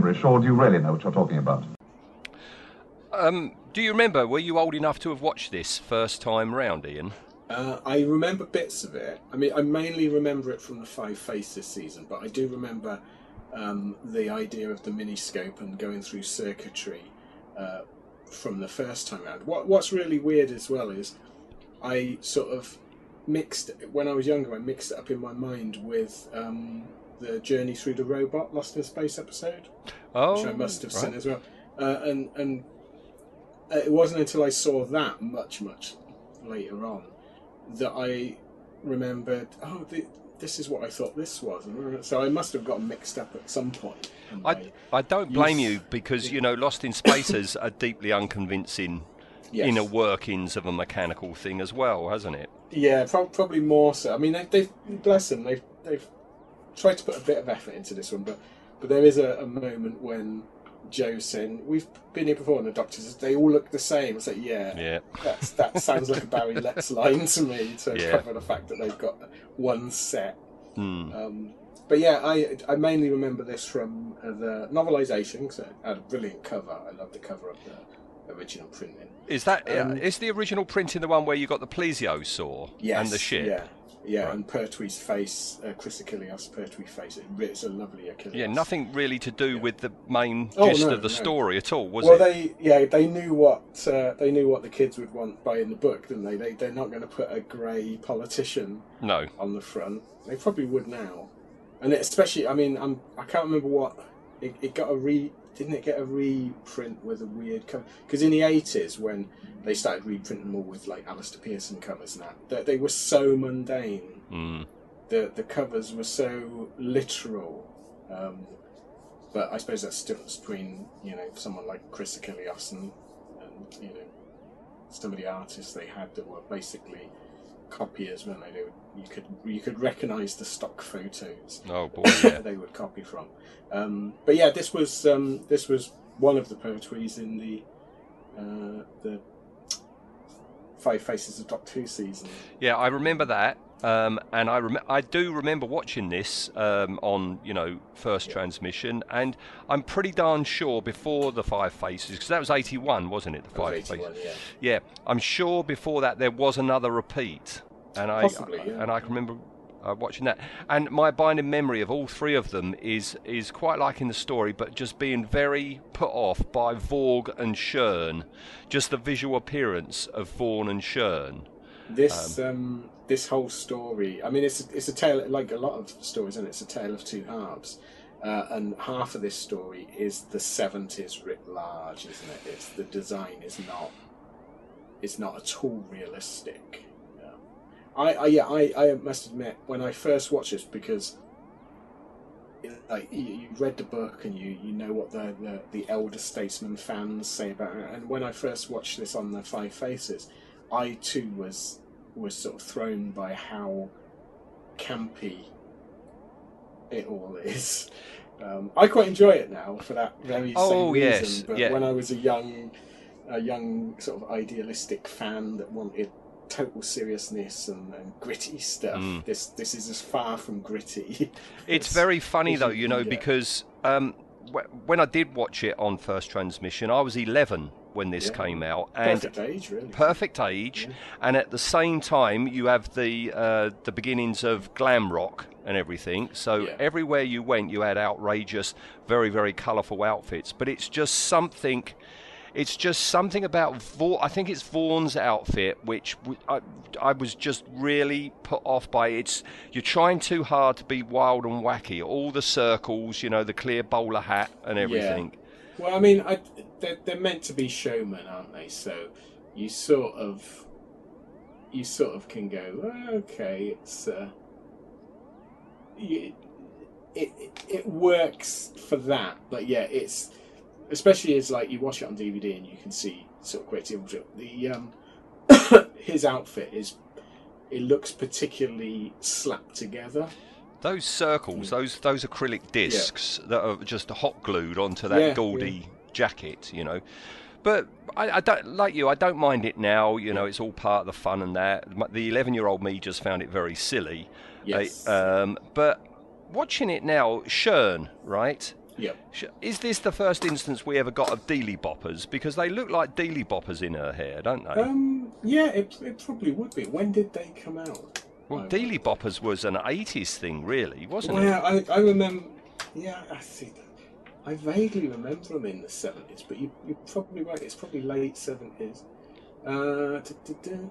Gibberish, or do you really know what you're talking about? Um, do you remember? Were you old enough to have watched this first time round, Ian? Uh, I remember bits of it. I mean, I mainly remember it from the Five Faces season, but I do remember um, the idea of the miniscope and going through circuitry uh, from the first time round. What, what's really weird as well is I sort of mixed when I was younger. I mixed it up in my mind with um, the Journey Through the Robot Lost in Space episode, Oh, which I must have seen as well. Uh, and and uh, it wasn't until I saw that much much later on that I remembered. Oh, th- this is what I thought this was. And So I must have got mixed up at some point. I, I don't blame you because you know Lost in Space Spaces are deeply unconvincing Yes. inner workings of a mechanical thing as well, hasn't it? Yeah, pro- probably more so. I mean, they, they've bless them. They've they've tried to put a bit of effort into this one, but but there is a, a moment when Jo's saying, "We've been here before," and the doctor says, "They all look the same." It's like, yeah, Yeah. that's that sounds like a Barry Letts line to me to Yeah. cover the fact that they've got one set. Hmm. Um, but yeah, I I mainly remember this from uh, the novelisation because it had a brilliant cover. I love the cover of the original printing. Is that Um, is the original printing the one where you got the plesiosaur Yes, and the ship? Yeah, yeah, Right. and Pertwee's face, uh, Chris Achilleos, Pertwee face. It, it's a lovely Achilleos. Yeah, nothing really to do with the main Oh, gist no, of the no. story at all, was well, it? Well, they yeah they knew what uh, they knew what the kids would want by in the book, didn't they? they they're not going to put a grey politician No. on the front. They probably would now, and it, especially I mean I'm I can't remember what it, it got a re didn't it get a reprint with a weird cover because in the eighties when they started reprinting them all with like Alister Pearson covers and that they, they were so mundane Mm. the the covers were so literal. Um, but I suppose that's the difference between you know someone like Chris Achilleos and, and you know some of the artists they had that were basically copiers when they do you could you could recognise the stock photos Oh boy, yeah. they would copy from. Um, but yeah, this was um, this was one of the Pertwees in the uh, the Five Faces of Doctor Who season. Yeah, I remember that, um, and I rem- I do remember watching this um, on you know first transmission, and I'm pretty darn sure before the Five Faces because that was '81, wasn't it? The Five 81, Faces. yeah. Yeah, I'm sure before that there was another repeat, and I Possibly, yeah. and I can remember uh, watching that. And my binding memory of all three of them is is quite like in the story, but just being very put off by Vorg and Shern, just the visual appearance of Vaughan and Shern. This um, this whole story. I mean, it's it's a tale like a lot of stories, and it's a tale of two halves. Uh, and half of this story is the seventies writ large, isn't it? It's the design is not it's not at all realistic. Um, I, I yeah I, I must admit when I first watched this because it- like you, you read the book and you, you know what the, the the elder statesman fans say about it and when I first watched this on the Five Faces I too was was sort of thrown by how campy it all is. Um, I quite enjoy it now for that very Oh, same reason. But yeah. when I was a young, a young sort of idealistic fan that wanted total seriousness and, and gritty stuff, Mm. this this is as far from gritty. It's very funny though, you know, because um, wh- when I did watch it on first transmission, I was 11 when this Yeah. came out, and perfect age, really. perfect age, and at the same time you have the uh, the beginnings of glam rock and everything. So Yeah. everywhere you went, you had outrageous, very very colourful outfits. But it's just something. It's just something about Vaughan. I think it's Vaughan's outfit, which I was just really put off by. It's you're trying too hard to be wild and wacky. All the circles, you know, the clear bowler hat and everything. Well, I mean, I, they're, they're meant to be showmen, aren't they? So you sort of you sort of can go, "Oh, okay, it's uh, it, it it works for that, but yeah, it's especially as like you watch it on DVD and you can see sort of great of the um his outfit is it looks particularly slapped together. Those circles, those those acrylic discs that are just hot glued onto that Yeah, gaudy jacket, you know. But I, I don't like you. I don't mind it now. You know, it's all part of the fun and that. The eleven-year-old me just found it very silly. Yes. Uh, um, but watching it now, Shern, right? Yep. Is this the first instance we ever got of deely boppers? Because they look like deely boppers in her hair, don't they? Um. Yeah. It, it probably would be. When did they come out? well, I deely boppers was an '80s thing, really, wasn't Well, it? yeah, I, I remember. Yeah, I see. I vaguely remember them in the seventies, but you, you're probably right. It's probably late seventies. Uh, du-du-du.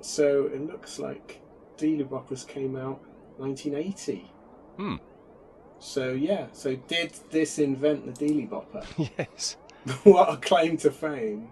so it looks like Deely Boppers came out 1980. Hmm. So yeah, so did this invent the Deely Bopper? yes. what a claim to fame!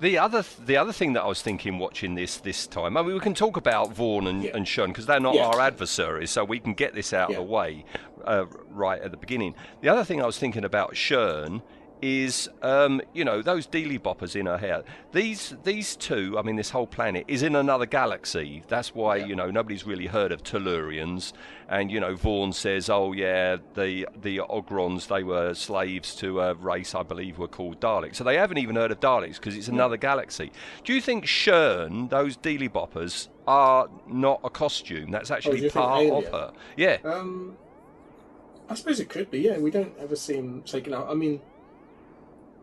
The other, the other thing that I was thinking watching this this time, I mean, we can talk about Vaughan and, Yeah. and Shun because they're not Yeah. our adversaries, so we can get this out Yeah. of the way uh, right at the beginning. The other thing I was thinking about Shern is, um, you know, those deely boppers in her hair. These these two, I mean, this whole planet is in another galaxy. That's why Yeah. you know nobody's really heard of Tellurians. And you know, Vaughan says, "Oh yeah, the the Ogrons they were slaves to a race I believe were called Daleks." So they haven't even heard of Daleks because it's another galaxy. Do you think Shern, those deely boppers, are not a costume? That's actually you think part of her. Yeah. Um, I suppose it could be. Yeah, we don't ever see him taken out. I mean,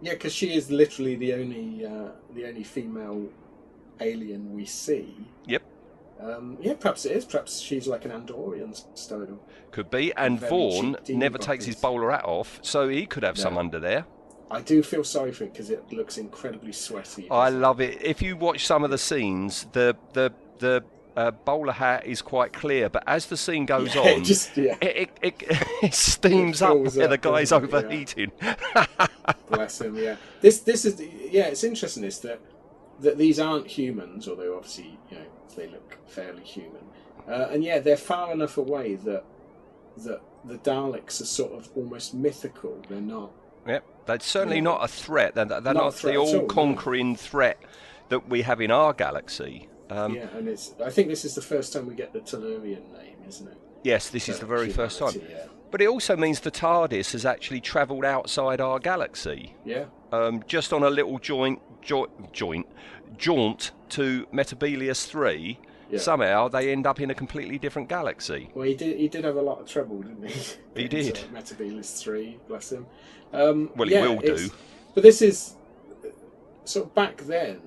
yeah, because she is literally the only uh, the only female alien we see. Yep. Um, yeah, perhaps it is. Perhaps she's like an Andorian style. Could be, and Very cheap never takes his bowler hat off, so he could have some No. under there. I do feel sorry for it because it looks incredibly sweaty. I love it. If you watch some of the scenes, the the the uh, bowler hat is quite clear, but as the scene goes Yeah, on, it just yeah. it, it, it, it steams up fills where the guy's doesn't? Yeah. overheating. Bless him. Yeah. This this is yeah. It's interesting is that that these aren't humans, although obviously you know they look fairly human, uh, and yeah, they're far enough away that that the Daleks are sort of almost mythical. They're not. Yep, they're certainly not a threat. They're, they're Not not, the at all, no. all-conquering threat that we have in our galaxy. Um, yeah, and it's. I think this is the first time we get the Tellurian name, isn't it? Yes, this is the very first time. Humanity, But it also means the TARDIS has actually travelled outside our galaxy. Yeah. um, just on a little joint, jo- joint jaunt to Metebelis three. Yeah. Somehow they end up in a completely different galaxy. Well, he did. He did have a lot of trouble, didn't he? He did. to Metebelis three, bless him. Um, Well, he yeah, will do. But this is sort of back then.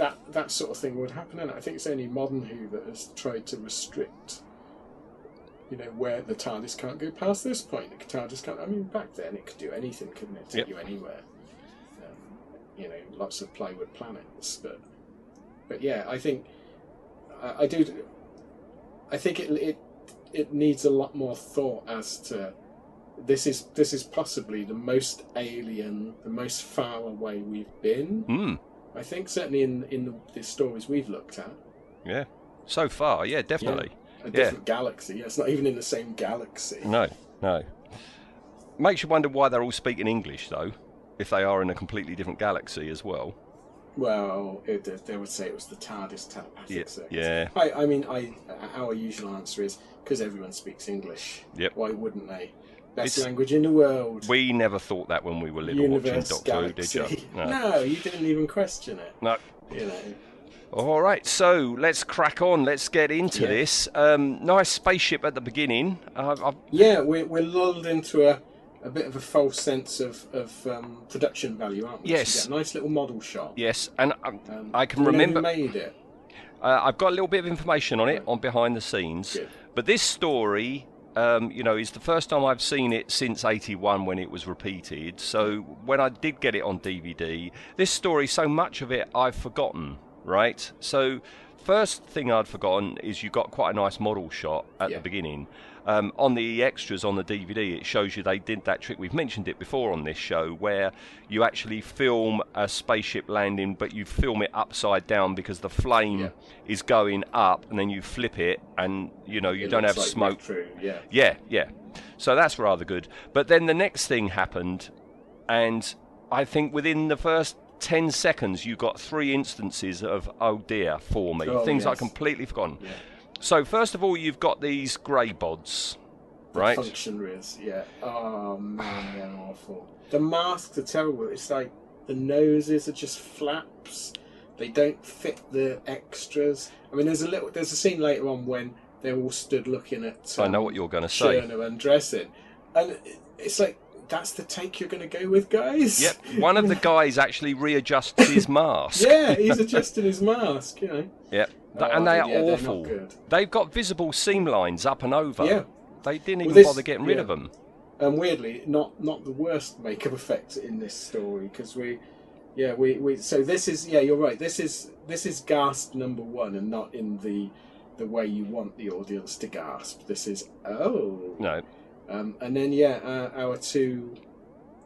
That that sort of thing would happen, and I think it's only modern Who that has tried to restrict. You know where the TARDIS can't go past this point. The TARDIS can't. I mean, back then it could do anything, couldn't it? Take Yep. you anywhere. Um, you know, lots of plywood planets, but but yeah, I think I, I do. I think it it it needs a lot more thought as to this is this is possibly the most alien, the most far away we've been. Hmm. I think certainly in in the, the stories we've looked at, Yeah. So far, yeah, definitely. a different galaxy. Yeah, it's not even in the same galaxy. No, no. Makes you wonder why they're all speaking English, though, if they are in a completely different galaxy as well. Well, it, they would say it was the TARDIS telepathic Yeah, circuit. yeah. I, I mean, I our usual answer is because everyone speaks English. Yep. Why wouldn't they? Best It's- language in the world. We never thought that when we were little Universe, watching Doctor Who, did you? No. you didn't even question it. No. You know. All right, so let's crack on. Let's get into Yeah. this. Um, nice spaceship at the beginning. Uh, I've, Yeah, we're, we're lulled into a, a bit of a false sense of, of um, production value, aren't we? Yes. So nice little model shot. yes, and um, Um, I can do you know who remember. made it. Uh, I've got a little bit of information on it on behind the scenes, Good. but this story, um, you know, it's the first time I've seen it since '81 when it was repeated. So when I did get it on DVD, this story, so much of it I've forgotten. Right, so first thing I'd forgotten is you got quite a nice model shot at Yeah. the beginning. Um, on the extras on the DVD, it shows you they did that trick. We've mentioned it before on this show, where you actually film a spaceship landing, but you film it upside down because the flame Yeah. is going up, and then you flip it, and you know you It don't have like smoke yeah. yeah, yeah. So that's rather good. But then the next thing happened, and I think within the first 10 seconds, you got three instances of oh dear for me. Oh, Things I completely forgotten. Yeah. So, first of all, you've got these grey bods, The right? Functionaries, yeah. Oh man, they're awful. The masks are terrible. It's like the noses are just flaps. They don't fit the extras. I mean, there's a little. There's a scene later on when they're all stood looking at. I know um, what you're going to say. Undressing, and it- it's like that's the take you're going to go with, guys. Yep, one of the guys actually readjusts his mask. yeah, he's adjusting his mask. You know. Yep. Oh, and they are yeah, awful. They've got visible seam lines up and over. Yeah. They didn't Well, even this- bother getting rid yeah. of them. and weirdly not not the worst makeup effect in this story because we yeah we, we so this is yeah you're right this is this is gasp number one and not in the the way you want the audience to gasp this is oh No. Um, and then yeah uh, our two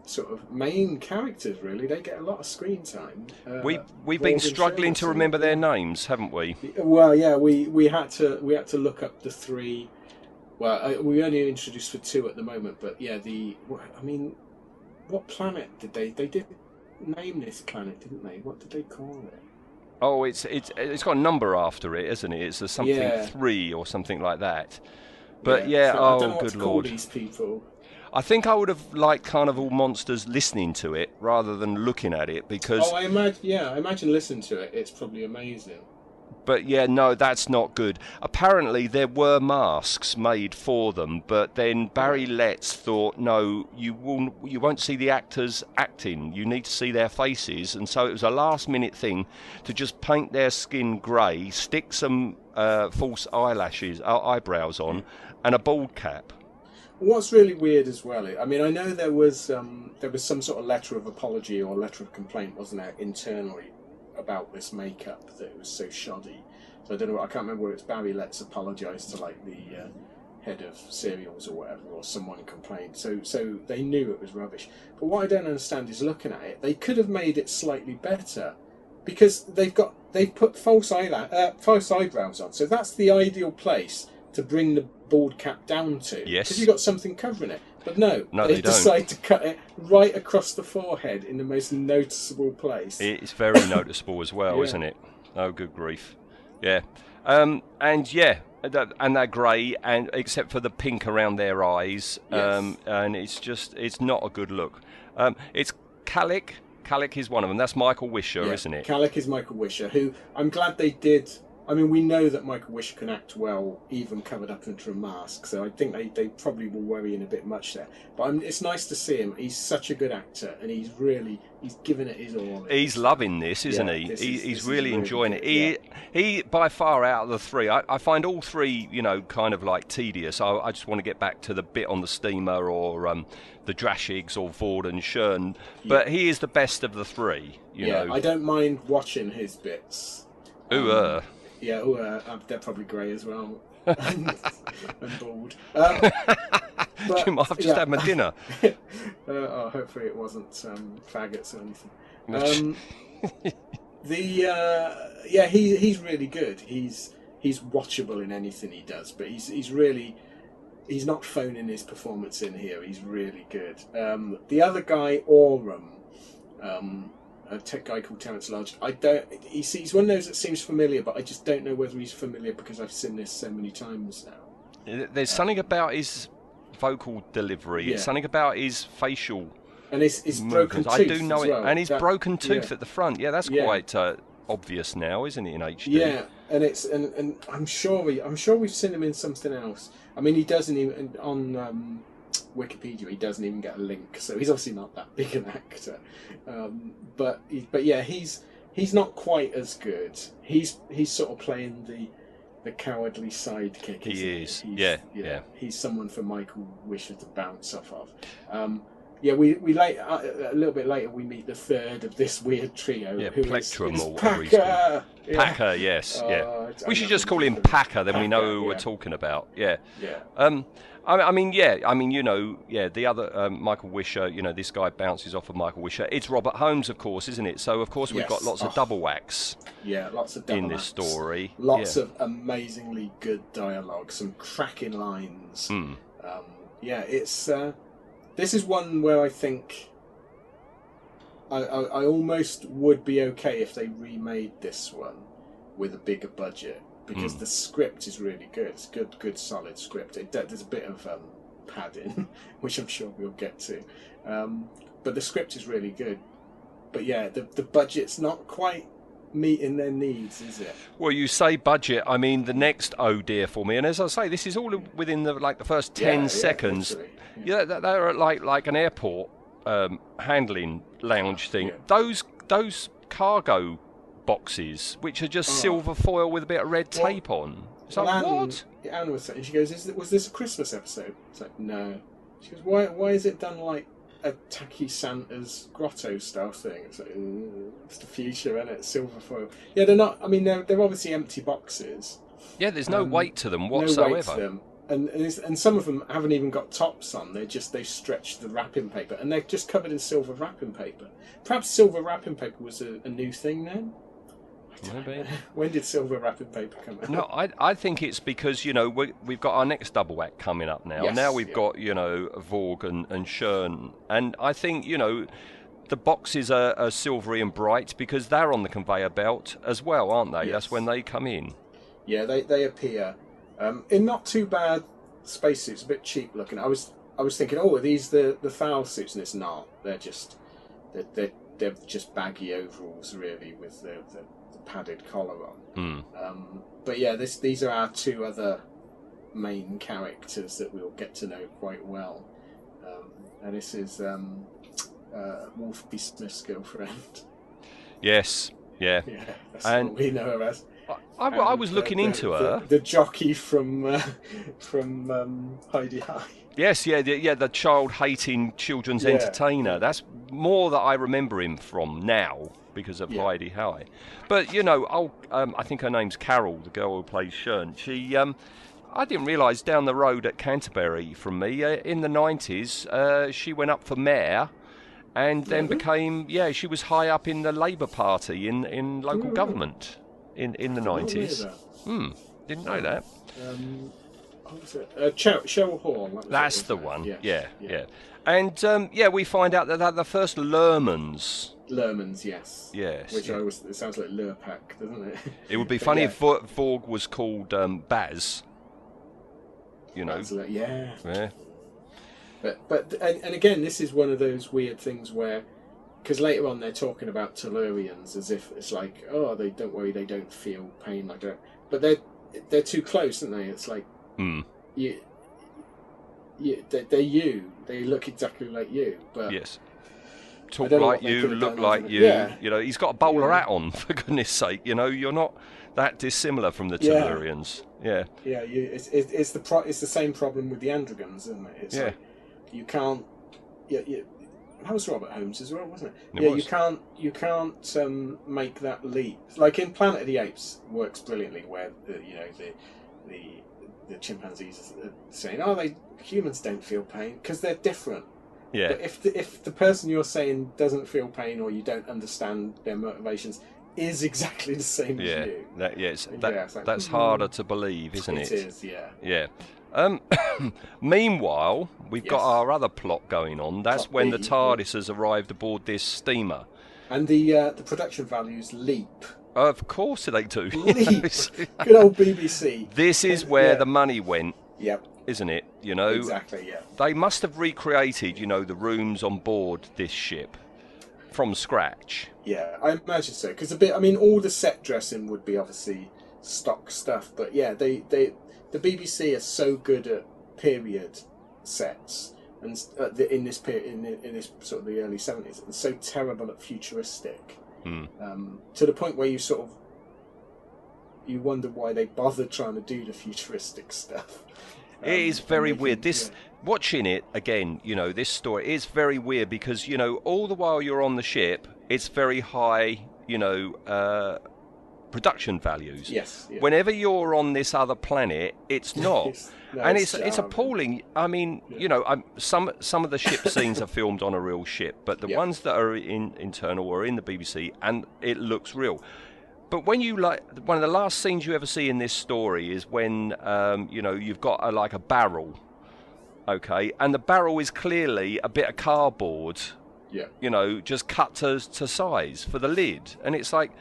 sort of main characters really they get a lot of screen time uh, We, we've been struggling to remember their names, haven't we? well, yeah, we, we had to we had to look up the three. Well, I, we only introduced for two at the moment, but yeah, the I mean, what planet did they they did name this planet, didn't they? What did they call it? Oh, it's it's it's got a number after it, isn't it? It's a something Yeah. three or something like that. But yeah, so I don't oh know what good lord! these people. I think I would have liked Carnival Monsters listening to it rather than looking at it because. Oh, I imagine. Yeah, I imagine listening to it. It's probably amazing. But yeah, no, that's not good. Apparently, there were masks made for them, but then Barry Letts thought, no, you won't, you won't see the actors acting. You need to see their faces, and so it was a last-minute thing to just paint their skin grey, stick some uh, false eyelashes, uh, eyebrows on, and a bald cap. What's really weird as well, I mean, I know there was um, there was some sort of letter of apology or letter of complaint, wasn't there, internally about this makeup that it was so shoddy. So I don't know. I can't remember whether it's Barry Letts apologise to like the uh, head of serials or whatever, or someone complained. So so they knew it was rubbish. But what I don't understand is looking at it, they could have made it slightly better because they've got they've put false eyelash, uh, false eyebrows on. So that's the ideal place to bring the bald cap down to. Yes. Because you've got something covering it. But no, No, they, they decide to cut it right across the forehead in the most noticeable place. It's very noticeable as well, Yeah. isn't it? Oh, good grief! Yeah, um, and yeah, that, and they're grey, and except for the pink around their eyes, um, and it's just it's not a good look. Um, it's Kalik. Kalik is one of them. That's Michael Wisher, Yeah. isn't it? Kalik is Michael Wisher, who I'm glad they did. I mean, we know that Michael Wish can act well, even covered up under a mask. So I think they, they probably were worrying a bit much there. But I'm, it's nice to see him. He's such a good actor, and he's really he's given it his all. He's loving this, isn't Yeah, he? this he is- he's really really enjoying good, it. He, he, by far out of the three, I, I find all three, you know, kind of like tedious. I, I just want to get back to the bit on the steamer or um, the Drashigs or Ford and Shern. But he is the best of the three, you yeah, know. I don't mind watching his bits. Ooh, Um, uh. Yeah, ooh, uh, um, they're probably grey as well. and bald. Um, but, Jim, I've just yeah. had my dinner. uh, oh, hopefully it wasn't um, faggots or anything. Um, the uh, yeah, he he's really good. He's he's watchable in anything he does, but he's he's really he's not phoning his performance in here. He's really good. Um, the other guy, Orum, um, a tech guy called Terence Lodge. I don't. He's, he's one of those that seems familiar, but I just don't know whether he's familiar because I've seen this so many times now. There's something about his vocal delivery. Yeah. It's something about his facial And his, his broken tooth. I do know it, well. and his That- broken tooth yeah. at the front. Yeah, that's Yeah. quite uh, obvious now, isn't it? In HD. Yeah, and it's and, and I'm sure we I'm sure we've seen him in something else. I mean, he doesn't even on um, Wikipedia. He doesn't even get a link, so he's obviously not that big an actor. Um, but he- but yeah, he's he's not quite as good. He's he's sort of playing the the cowardly sidekick. He is. He's- Yeah, yeah. He's someone for Michael Wisher to bounce off of. Um, yeah, we we late uh, a little bit later we meet the third of this weird trio. Yeah, who is- Plectrum is or whatever Packer. Yeah. Packer, yes, Oh, yeah. We should just call him Packer, then we know Packer, who we're talking about. Yeah. Yeah. Um, I, I mean, yeah. I mean, you know, yeah. The other um, Michael Wisher, you know, this guy bounces off of Michael Wisher. It's Robert Holmes, of course, isn't it? So of course we've got Yes. lots of Oh. double whacks Yeah, lots of in this acts. story. Lots yeah. of amazingly good dialogue, some cracking lines. Mm. Um, yeah, it's uh, this is one where I think I, I, I almost would be okay if they remade this one with a bigger budget because Mm. the script is really good. It's good, good, solid script. It, there's a bit of um, padding, which I'm sure we'll get to, um, but the script is really good. But yeah, the the budget's not quite meeting their needs, is it? Well, you say budget. I mean, the next oh dear for me, and as I say, this is all within the like the first ten Yeah, yeah, seconds. Yeah, th- they're at like like an airport um, handling lounge thing. Yeah. Those those cargo boxes, which are just Oh. silver foil with a bit of red tape on. It's Well, like Anne, what? Anne was saying, she goes, Is, "Was this a Christmas episode?" It's like, "No." She goes, "Why? Why is it done like a tacky Santa's grotto style thing?" It's like, "Mm, "It's the future, isn't it? Silver foil." Yeah, they're not. I mean, they're they're obviously empty boxes. Yeah, there's no um, weight to them whatsoever. No weight to them. And, and and some of them haven't even got tops on. They're just they've stretched the wrapping paper, and they're just covered in silver wrapping paper. Perhaps silver wrapping paper was a, a new thing then. Maybe. When did silver wrapping paper come out? No, I, I think it's because you know we, we've got our next double act coming up now. Yes, now we've yeah. got you know Vorg and and Schön, and I think you know the boxes are, are silvery and bright because they're on the conveyor belt as well, aren't they? That's when they come in. Yeah, they they appear um, in not too bad spacesuits, a bit cheap looking. I was I was thinking, oh, are these the the foul suits? And it's not. They're just they're they're, they're just baggy overalls, really, with the, the padded collar on. Hmm. Um, but yeah, this these are our two other main characters that we'll get to know quite well. Um, and this is um, uh, Wolfie Smith's girlfriend. Yes, yeah. yeah, that's And- what we know her as. I, I, I was the- looking the- into the- her. The, jockey from uh, from um, Hi-de-Hi. Yes, yeah, the, yeah, the child-hating children's Yeah. entertainer. That's more that I remember him from now because of Yeah. Hi-de-Hi. But you know, um, I think her name's Carol, the girl who plays Shern. She, um, I didn't realise down the road at Canterbury from me uh, in the nineties, uh, she went up for mayor. And then Really? became, yeah, she was high up in the Labour Party in, in local Ooh. government in, in the Not aware of 90s. Hmm, didn't know that. Um, what was it? Uh, Cheryl, Hall. that That's the one. Yes, Yeah, yeah. And um, yeah, we find out that they're the first Lurmans. Lurmans, yes. Yes. Which yeah. I was. It sounds like Lurpak, doesn't it? It would be funny yeah, if Vorg was called um, Baz. You know. yeah. Yeah. But but and, and again, this is one of those weird things where, because later on they're talking about Tellurians as if it's like, oh, they don't worry, they don't feel pain like that. But they're they're too close, aren't they? It's like you, you they're, they're you. They look exactly like you, but Yes. Talk like you, look like you. yeah. You know, he's got a bowler Yeah. hat on, for goodness sake. You know, you're not that dissimilar from the. Tellurians. Yeah. Yeah, you, it's, it's, it's the pro, it's the same problem with the Androgums, isn't it? It's Yeah. like you can't. Yeah, yeah, that was Robert Holmes as well, wasn't it? It yeah, was. you can't you can't um, make that leap. Like in Planet of the Apes, works brilliantly where the you know the the the chimpanzees are saying, "Oh, they humans don't feel pain because they're different." Yeah. But if the, if the person you're saying doesn't feel pain or you don't understand their motivations is exactly the same Yeah. as you, That, yes. Yeah, That, it's like, that's mm. harder to believe, isn't it? It is, yeah. Yeah. Um, meanwhile, we've got our other plot going on. That's Plot when the TARDIS has arrived aboard this steamer. And the uh, the production values leap. Of course they do. Leap. Good old BBC. this is where Yeah. the money went, Yep, isn't it? You know, exactly. Yeah, they must have recreated, you know, the rooms on board this ship from scratch. yeah. I imagine so. Because a bit. I mean, all the set dressing would be obviously stock stuff, but yeah, they they the BBC are so good at period sets and the, in this period in, in this sort of the early seventies, and so terrible at futuristic. Hmm. Um, to the point where you sort of you wonder why they bothered trying to do the futuristic stuff. It Um, is very weird. This yeah. watching it again, you know, this story is very weird because you know all the while you're on the ship, it's very high, you know, uh, production values. Yes. Yeah. Whenever you're on this other planet, it's not. It's- no, and it's it's it's appalling. I mean, you know, um, some some of the ship scenes are filmed on a real ship, but the Yeah. ones that are in internal or in the BBC, and it looks real. But when you like one of the last scenes you ever see in this story is when um, you know you've got a, like a barrel, okay, and the barrel is clearly a bit of cardboard, Yeah. you know, just cut to to size for the lid, and it's like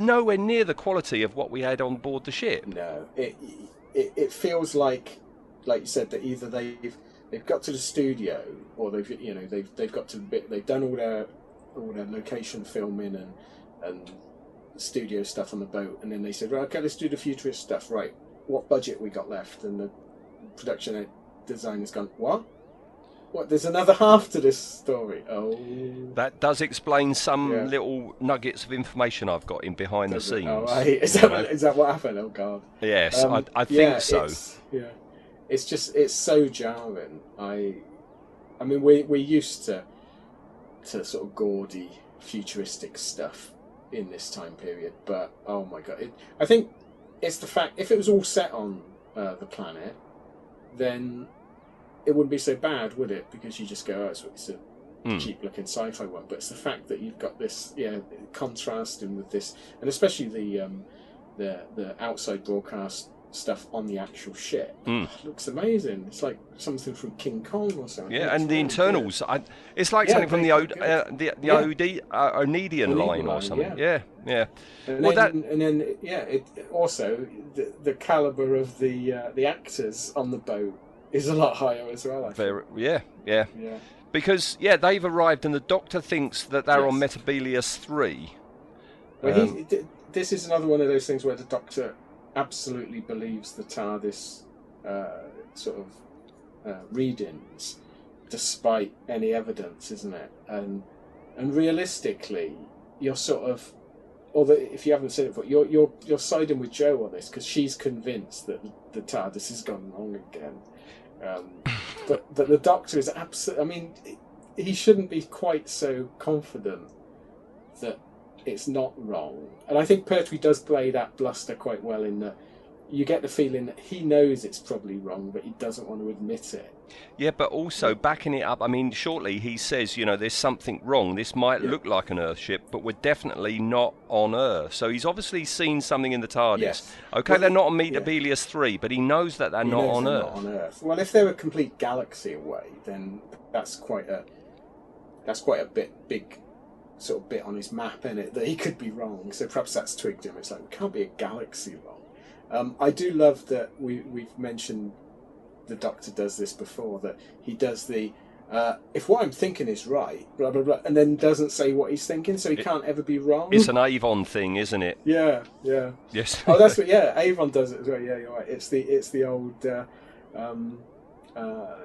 nowhere near the quality of what we had on board the ship. No, it, it it feels like, like you said, that either they've they've got to the studio or they've you know they've they've got to the bit they've done all their all their location filming and and studio stuff on the boat, and then they said, right, okay, let's do the futurist stuff. Right, what budget we got left? And the production designer's gone, what? What? There's another half to this story. Oh, That does explain some Yeah. little nuggets of information I've got in behind the it? scenes. Oh, right. Is that, know? what, is that what happened? Oh God. Yes, Um, I, I think yeah, so. It's, yeah, it's just it's so jarring. I, I mean, we we're used to to sort of gaudy, futuristic stuff in this time period, but oh my god, it, I think it's the fact if it was all set on uh, the planet, then it wouldn't be so bad, would it? Because you just go, oh, it's, it's a Mm. cheap looking sci-fi one, but it's the fact that you've got this, yeah, contrasting with this, and especially the um, the the outside broadcast stuff on the actual ship Mm. looks amazing. It's like something from King Kong or something. Yeah, and the really internals, I, it's like Yeah, something from the good. uh, the the Yeah. OD, uh, Onedin Onedin line or something. yeah. Yeah, yeah. And well, then, and then yeah, it also the, the caliber of the uh, the actors on the boat is a lot higher as well. I think. Very, yeah, yeah. Yeah. Because yeah, they've arrived, and the Doctor thinks that they're on Yes. Metebelis three. Well, Um, he, this is another one of those things where the Doctor absolutely believes the TARDIS uh, sort of uh, readings, despite any evidence, isn't it? And and realistically, you're sort of, although if you haven't seen it, but you're you're you're siding with Jo on this because she's convinced that the TARDIS has gone wrong again. Um, but but the Doctor is absolutely. I mean, he shouldn't be quite so confident that it's not wrong. And I think Pertwee does play that bluster quite well in that you get the feeling that he knows it's probably wrong, but he doesn't want to admit it. Yeah, but also backing it up. I mean, shortly he says, you know, there's something wrong. This might Yeah. look like an Earth ship, but we're definitely not on Earth. So he's obviously seen something in the TARDIS. Yes. Okay, Well, they're not on yeah. Three, but he knows that they're He not knows on they're Earth. not on Earth. Well, if they're a complete galaxy away, then that's quite a that's quite a bit big sort of bit on his map in it that he could be wrong. So perhaps that's twigged him. It's like we can't be a galaxy wrong. Um, I do love that we we've mentioned the Doctor does this before that he does the. Uh, if what I'm thinking is right, blah blah blah, and then doesn't say what he's thinking, so he It- can't ever be wrong. It's an Avon thing, isn't it? yeah, yeah. Yes. Oh, that's what. Yeah, Avon does it as well. Yeah, you're right. It's the it's the old uh, um, uh,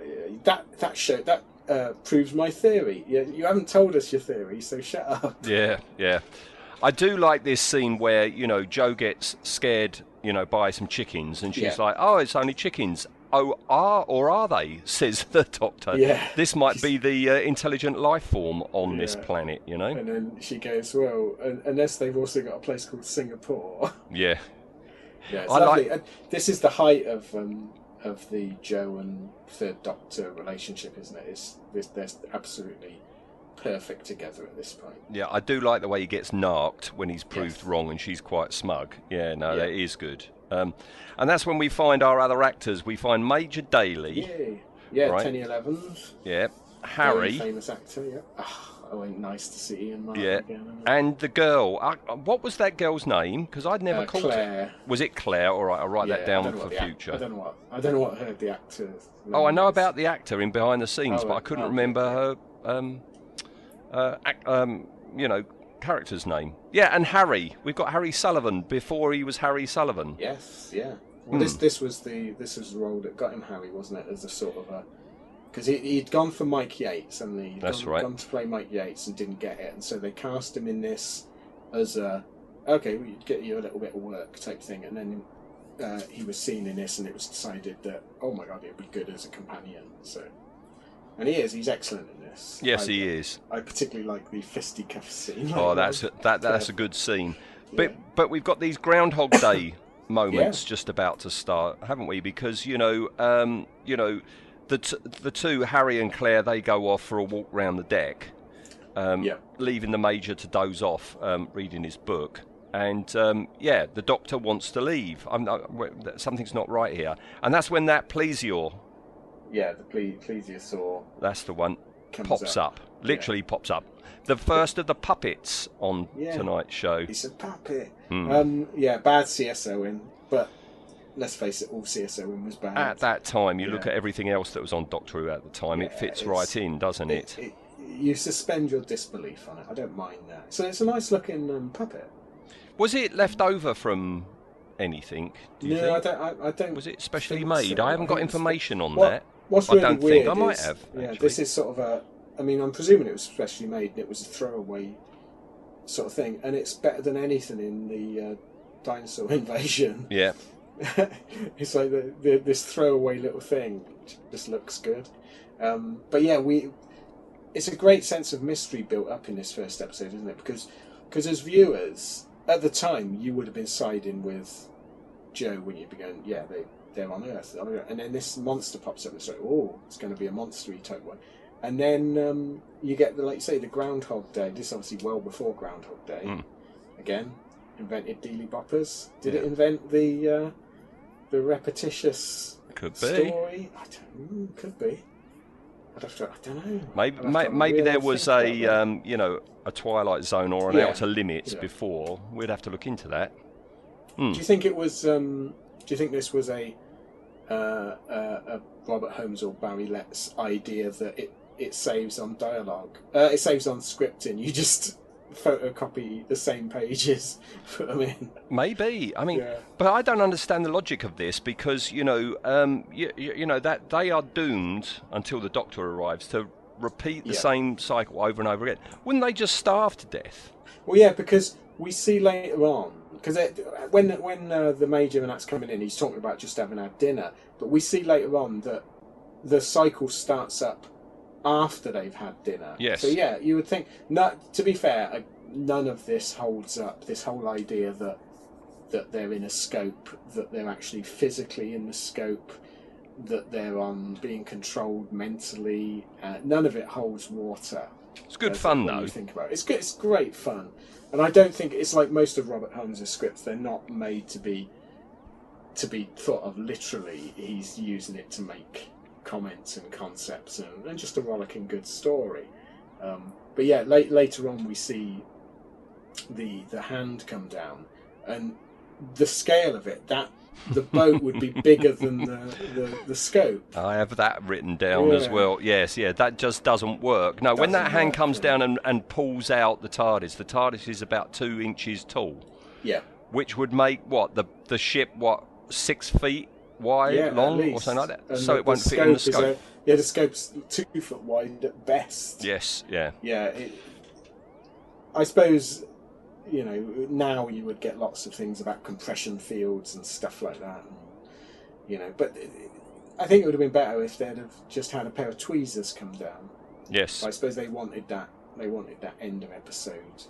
that that show that uh, proves my theory. Yeah, you haven't told us your theory, so shut up. Yeah, yeah. I do like this scene where you know Jo gets scared, you know, by some chickens, and she's Yeah. like, "Oh, it's only chickens." Oh, are or are they? Says the doctor. Yeah. This might be the uh, intelligent life form on this planet. You know. And then she goes, well, unless they've also got a place called Singapore. Yeah. yeah, it's I lovely. like- And this is the height of um, of the Jo and Third Doctor relationship, isn't it? It's this, they're absolutely perfect together at this point. Yeah, I do like the way he gets narked when he's proved Yes. wrong and she's quite smug. Yeah, no, Yeah. that is good. Um, and that's when we find our other actors. We find Major Daly, Yay! Yeah, Right. Tenniel Evans. yeah, Very Harry, famous actor. Yeah. Ah, oh, and nice to see Ian Marter Yeah. again. and the girl. Uh, what was that girl's name? Because I'd never Uh, called her. Claire. Was it Claire? All right, I'll write Yeah, that down for what the ac- I don't know what I don't know what her the actor. Oh, I know is. about the actor in behind the scenes, Oh, but I couldn't okay, remember her, um, uh, ac- um, you know, character's name. Yeah, and Harry. We've got Harry Sullivan before he was Harry Sullivan. Yes, yeah. Well, Hmm. this this was the this was the role that got him Harry, wasn't it? As a sort of a because he, he'd gone for Mike Yates and he'd That's gone, right. gone to play Mike Yates and didn't get it, and so they cast him in this as a okay, we get you a little bit of work type thing, and then uh, he was seen in this, and it was decided that oh my god, he'd be good as a companion. So, and he is. He's excellent in this. Yes, I, he is. I particularly like the fisticuff scene. Oh, that's a, that that's a good scene. But Yeah. but we've got these Groundhog Day moments just about to start, haven't we? Because you know, um, you know, the t- the two Harry and Claire they go off for a walk round the deck, um, Yeah. leaving the Major to doze off, um, reading his book. And um, yeah, the Doctor wants to leave. I'm not, something's not right here, and that's when that Plesior, yeah, the ple- plesiosaur that's the one, pops up. up. Literally pops up. The first of the puppets on Yeah. tonight's show. He's a puppet. Um, yeah, bad CSO in, but let's face it, all CSO in was bad. At that time, you look at everything else that was on Doctor Who at the time, it fits right in, doesn't it? it, you suspend your disbelief on it. I don't mind that. So it's a nice looking um, puppet. Was it left over from anything? Do you no, I think? don't. I, I don't. Was it specially made? so. I haven't got information on that. What's I really don't weird think. I might is- have, Yeah, this is sort of a. I mean, I'm presuming it was specially made and it was a throwaway sort of thing, and it's better than anything in the uh, dinosaur invasion. Yeah, it's like the, the, this throwaway little thing which just looks good. Um, but yeah, we it's a great sense of mystery built up in this first episode, isn't it? Because because as viewers at the time, you would have been siding with Jo when you'd be going, yeah, they they're on Earth, and then this monster pops up and it's like, oh, it's going to be a monstery type one. And then um, you get the like you say the Groundhog Day. This is obviously well before Groundhog Day. Mm. Again, invented Deely Boppers. Did it invent the uh, the repetitious could be. story? I don't, mm, could be. I'd have to. I don't know. Maybe, I'd have to may, maybe real there was a um, you know a Twilight Zone or an Yeah. Outer Limits Yeah. before. We'd have to look into that. Do you think it was? Um, do you think this was a, uh, uh, a Robert Holmes or Barry Letts idea that it, it saves on dialogue? Uh, it saves on scripting. You just photocopy the same pages, put them in. Maybe. I mean, Yeah. but I don't understand the logic of this because you know, um, you, you know that they are doomed until the Doctor arrives to repeat the Yeah. same cycle over and over again. Wouldn't they just starve to death? Well, yeah, because we see later on because when when uh, the major and that's coming in, he's talking about just having had dinner. But we see later on that the cycle starts up after they've had dinner. Yes. So yeah, you would think. Not to be fair, uh, none of this holds up. This whole idea that that they're in a scope, that they're actually physically in the scope, that they're on being controlled mentally. Uh, none of it holds water. It's good fun though. You think about it. It's good. It's great fun, and I don't think it's like most of Robert Holmes' scripts. They're not made to be to be thought of literally. He's using it to make comments and concepts and, and just a rollicking good story. Um, but yeah, late, later on we see the the hand come down, and the scale of it that the boat would be bigger than the, the, the scope. I have that written down as well. Yes, yeah, that just doesn't work. No, when that hand work, comes yeah. down and, and pulls out the TARDIS, the TARDIS is about two inches tall, Yeah, which would make what the the ship what six feet wide, yeah, long, or something like that. And so the- it won't fit in the scope a- yeah, the scope's two foot wide at best. Yes, yeah. Yeah, it, I suppose you know now you would get lots of things about compression fields and stuff like that. And, you know, but it, I think it would have been better if they'd have just had a pair of tweezers come down. Yes, I suppose they wanted that. They wanted that end of episode.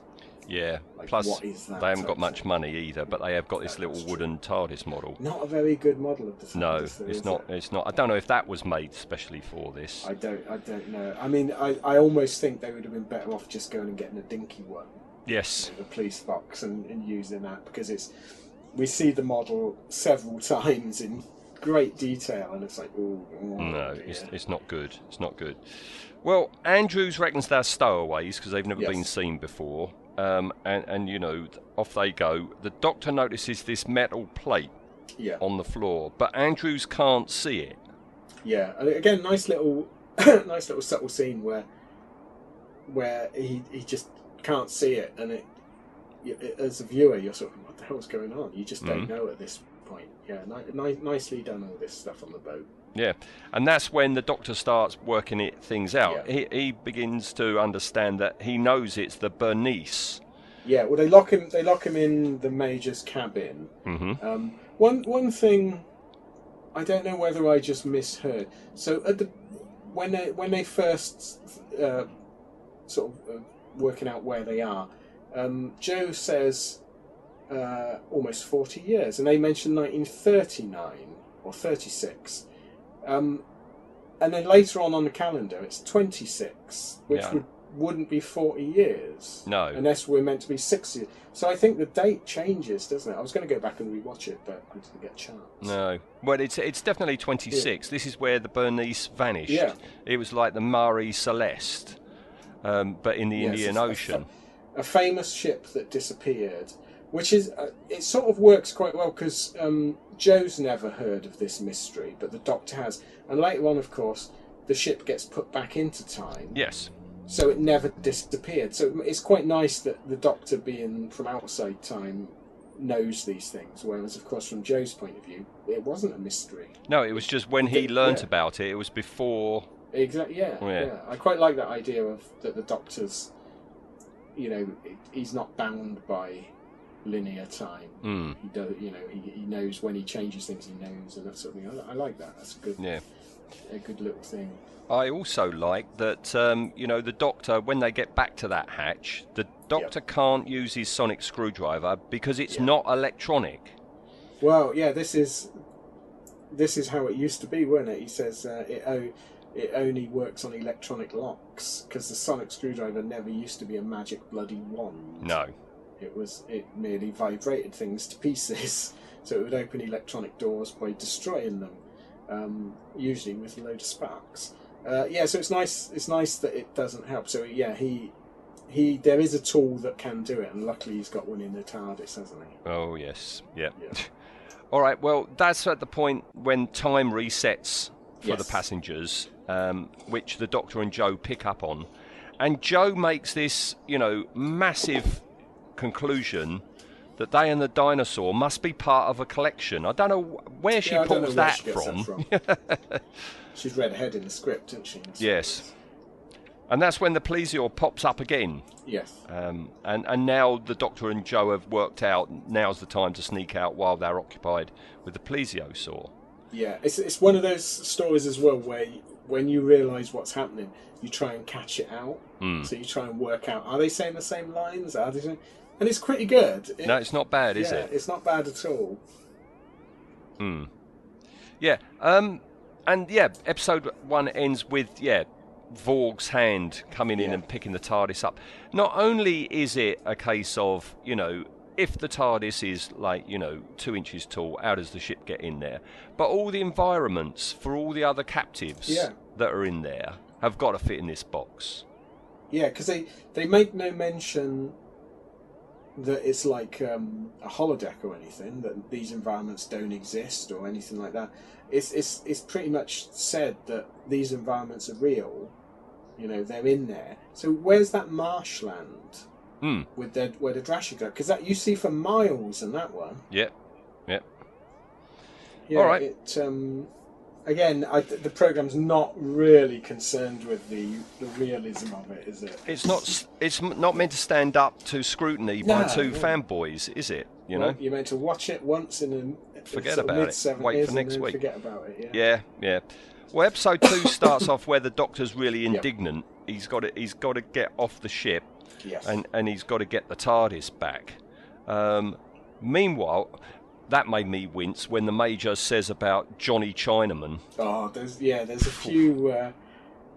Yeah. Like, Plus, what is that they haven't got much money either, but they have got this little wooden TARDIS model. Not a very good model of the. No, though, it's not. it? It's not. I don't know if that was made specially for this. I don't. I don't know. I mean, I, I almost think they would have been better off just going and getting a dinky one. Yes, the police box and, and using that because it's we see the model several times in great detail and it's like oh No, it's, it's not good. It's not good. Well, Andrews reckons they're stowaways because they've never Yes. been seen before. Um, and, and, you know, off they go. The doctor notices this metal plate yeah on the floor, but Andrews can't see it. yeah and again nice little nice little subtle scene where where he, he just can't see it and it, you- as a viewer you're sort of what the hell's going on you just don't Mhm. know at this point yeah ni- ni- nicely done all this stuff on the boat Yeah, and that's when the doctor starts working it things out. Yeah. He, he begins to understand that he knows it's the Bernice Yeah, well, they lock him. They lock him in the major's cabin. hmm Um, one one thing, I don't know whether I just misheard. So at the when they when they first uh, sort of uh, working out where they are, um, Jo says uh, almost forty years, and they mention nineteen thirty nine or thirty six. Um, and then later on on the calendar, it's twenty six, which Yeah. would wouldn't be forty years. No. unless we're meant to be 60. So I think the date changes, doesn't it? I was going to go back and rewatch it, but I didn't get a chance. No. Well, it's it's definitely 26. This is where the Bernice vanished. Yeah. It was like the Marie Celeste, um, but in the Yes, Indian it's a- Ocean. A famous ship that disappeared, which is uh, it sort of works quite well because um, Jo's never heard of this mystery, but the Doctor has, and later on, of course, the ship gets put back into time. Yes. So it never disappeared. So it's quite nice that the Doctor, being from outside time, knows these things. Whereas, of course, from Jo's point of view, it wasn't a mystery. No, it was just when he Yeah. learnt about it. It was before. Exactly. Yeah, Yeah. yeah. I quite like that idea of that the Doctor's, you know, he's not bound by linear time. Mm, He does, you know, he, he knows when he changes things. He knows and that sort of thing. I, I like that. That's a good, yeah. a good little thing. I also like that, um, you know, the doctor, when they get back to that hatch, the doctor can't use his sonic screwdriver because it's Yeah. not electronic. Well, yeah, this is this is how it used to be, wasn't it? He says uh, it o- it only works on electronic locks because the sonic screwdriver never used to be a magic bloody wand. No. It was it merely vibrated things to pieces, so it would open electronic doors by destroying them, um, usually with a load of sparks. Uh, yeah, so it's nice. It's nice that it doesn't help. So yeah, he he there is a tool that can do it, and luckily he's got one in the TARDIS, hasn't he? Oh, yes. Yeah. Yeah. All right, well, that's at the point when time resets for the passengers, um, which the Doctor and Jo pick up on. And Jo makes this, you know, massive conclusion that they and the dinosaur must be part of a collection. I don't know where she Yeah, I don't know pulls that she from. from. She's read ahead in the script, didn't she? Yes. And that's when the plesior pops up again. Yes. Um, and, and now the Doctor and Jo have worked out now's the time to sneak out while they're occupied with the plesiosaur. Yeah, it's it's one of those stories as well where you, when you realise what's happening, you try and catch it out. Hmm. So you try and work out are they saying the same lines? Are they saying... And it's pretty good. It- No, it's not bad, is yeah, it? It's not bad at all. Hmm. Yeah. Um, and yeah, episode one ends with yeah, Vorg's hand coming in Yeah. and picking the TARDIS up. Not only is it a case of you know if the TARDIS is like you know two inches tall, how does the ship get in there? But all the environments for all the other captives Yeah. that are in there have got to fit in this box. Yeah, because they they make no mention that it's like um, a holodeck or anything. That these environments don't exist or anything like that. It's it's it's pretty much said that these environments are real. You know, they're in there. So where's that marshland Hmm. with the where the Drashig go? Because that you see for miles in that one. Yep. Yep. Yeah, All right. It, um, again, I, the program's not really concerned with the the realism of it, is it? It's not. It's not meant to stand up to scrutiny by two no. fanboys, is it? You Well, know. you're meant to watch it once in a Forget about it. Wait for and next then week. Forget about it. Yeah. Yeah, yeah. Well, episode two starts off where the Doctor's really indignant. He's got to, he's got to get off the ship, Yes. and and he's got to get the TARDIS back. Um, meanwhile, that made me wince when the Major says about Johnny Chinaman. oh, there's yeah, there's a few. Uh,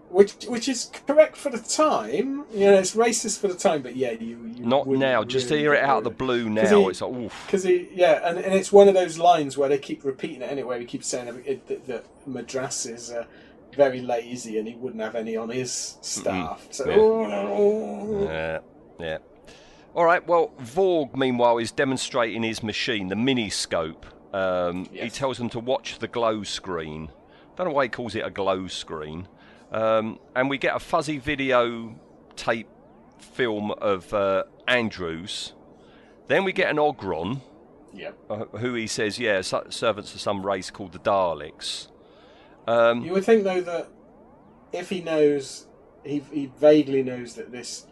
which which is correct for the time. You know, it's racist for the time, but yeah, you, you Not now. Just to hear it out of the blue now, he- it's like oof. Because he, yeah, and, and it's one of those lines where they keep repeating it anyway. We keep saying it, that, that Madras is uh, very lazy and he wouldn't have any on his staff. So, Yeah. oh, Yeah, yeah. All right. Well, Vorg, meanwhile, is demonstrating his machine, the mini scope. Um, He tells them to watch the glow screen. Don't know why he calls it a glow screen. Um, and we get a fuzzy video tape film of uh, Andrews. Then we get an Ogron, yeah. uh, who he says, yeah, su- servants of some race called the Daleks. Um, You would think though that if he knows, he, he vaguely knows that this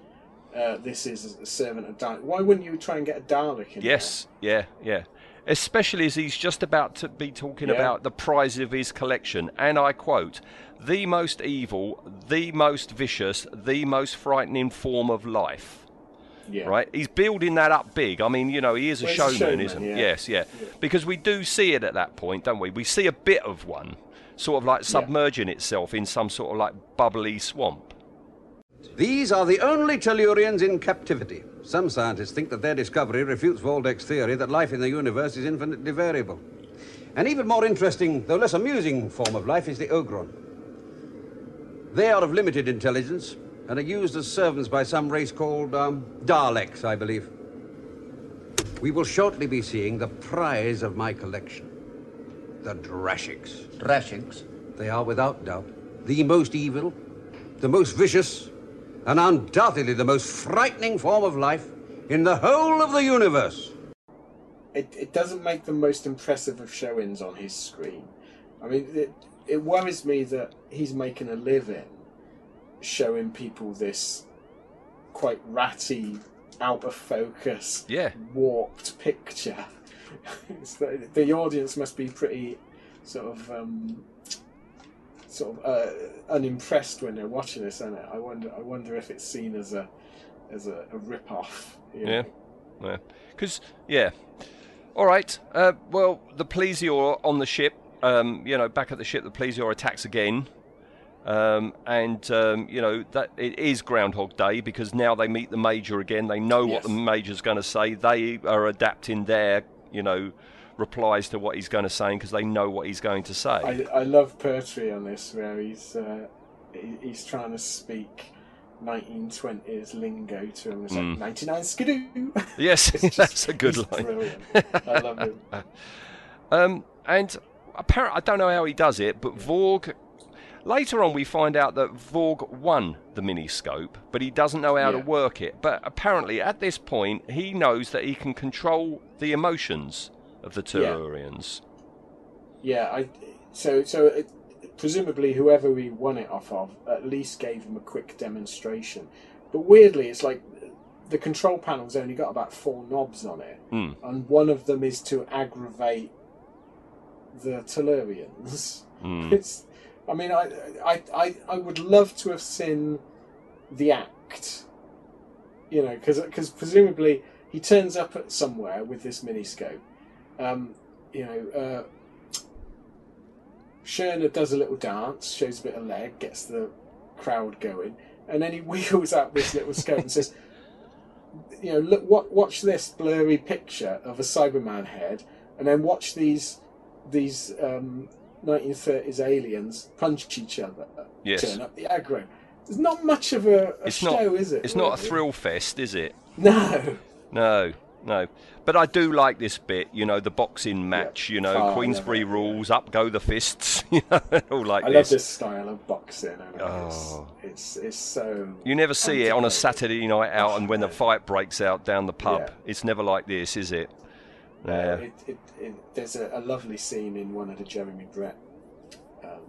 uh, this is a servant of Dalek. Why wouldn't you try and get a Dalek in Yes, yeah, yeah. Especially as he's just about to be talking Yeah. about the prize of his collection, and I quote, the most evil, the most vicious, the most frightening form of life. Yeah. Right? He's building that up big. I mean, you know, he is a Well, a showman, showman, isn't he? yeah. Yes, yeah. Because we do see it at that point, don't we? We see a bit of one, sort of like submerging itself in some sort of like bubbly swamp. These are the only Tellurians in captivity. Some scientists think that their discovery refutes Waldeck's theory that life in the universe is infinitely variable. An even more interesting, though less amusing, form of life is the Ogron. They are of limited intelligence and are used as servants by some race called um, Daleks, I believe. We will shortly be seeing the prize of my collection the Drashigs. Drashings. They are without doubt the most evil, the most vicious, and undoubtedly the most frightening form of life in the whole of the universe. It, it doesn't make the most impressive of show-ins on his screen. I mean, it, it worries me that he's making a living showing people this quite ratty, out of focus, Yeah. warped picture. it's the, the audience must be pretty sort of um, sort of uh, unimpressed when they're watching this, it? I wonder. I wonder if it's seen as a as a, a rip off. Yeah. Yeah. Because, yeah. All right. Uh, well, the Plesior on the ship, um, you know, back at the ship, the Plesior attacks again. Um, and, um, you know, that it is Groundhog Day because now they meet the Major again. They know what Yes. the Major's going to say. They are adapting their, you know, replies to what he's going to say because they know what he's going to say. I, I love Pertwee on this, where he's uh, he, he's trying to speak 1920s lingo to him. It's like Mm. 99 skidoo. Yes, that's a good line. Brilliant. I love him. Um, and apparently, I don't know how he does it, but Vorg. Later on, we find out that Vorg won the miniscope, but he doesn't know how to work it. But apparently, at this point, he knows that he can control the emotions of the Yeah. Tellurians. Yeah, I. So so it, presumably whoever we won it off of at least gave him a quick demonstration. But weirdly, it's like the control panel's only got about four knobs on it, Hmm. and one of them is to aggravate the Tellurians. Hmm. It's. I mean, I, I, I, I would love to have seen the act. You know, because presumably he turns up at somewhere with this miniscope. Um, you know, uh, Shirna does a little dance, shows a bit of leg, gets the crowd going, and then he wheels out this little scope and says, "You know, look, what, watch this blurry picture of a Cyberman head, and then watch these these um, 1930s aliens punch each other, Yes. turn up the aggro." There's not much of a, a show, not. is it? It's not a thrill fest, is it? No. No, no. But I do like this bit, you know, the boxing match, you know, Oh, I Queensberry it, yeah. rules, up go the fists, you know, all like I this. love this style of boxing. I Oh. it's, it's it's so. You never see it on a. Saturday night out, and when the fight breaks out down the pub, Yeah. it's never like this, is it? Uh, Yeah. it, it, it, there's a, a lovely scene in one of the Jeremy Brett um,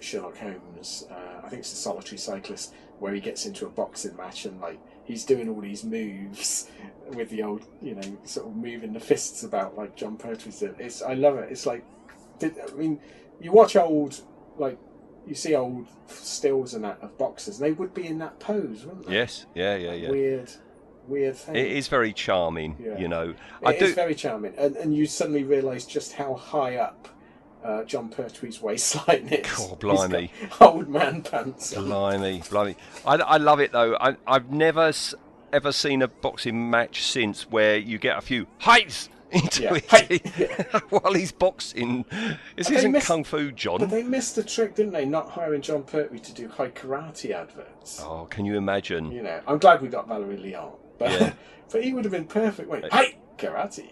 Sherlock Holmes. Uh, I think it's the Solitary Cyclist, where he gets into a boxing match and like he's doing all these moves with the old, you know, sort of moving the fists about like Jon Pertwee's did. It's I love it. It's like, did, I mean, you watch old like. You see old stills and that of boxers, and they would be in that pose, wouldn't they? Yes, yeah, yeah, yeah. Weird, weird thing. It is very charming, Yeah. you know. It I is do. very charming, and, and you suddenly realise just how high up uh, Jon Pertwee's waistline is. God, blimey. old man pants. on. Blimey, blimey. I, I love it though. I, I've never ever seen a boxing match since where you get a few heights into Yeah, it while he's boxing. This isn't missed- kung fu, John. But they missed the trick, didn't they? Not hiring Jon Pertwee to do Hai Karate adverts. Oh, can you imagine? You know, I'm glad we got Valerie Leon, but Yeah. but he would have been perfect. Wait, hey, karate.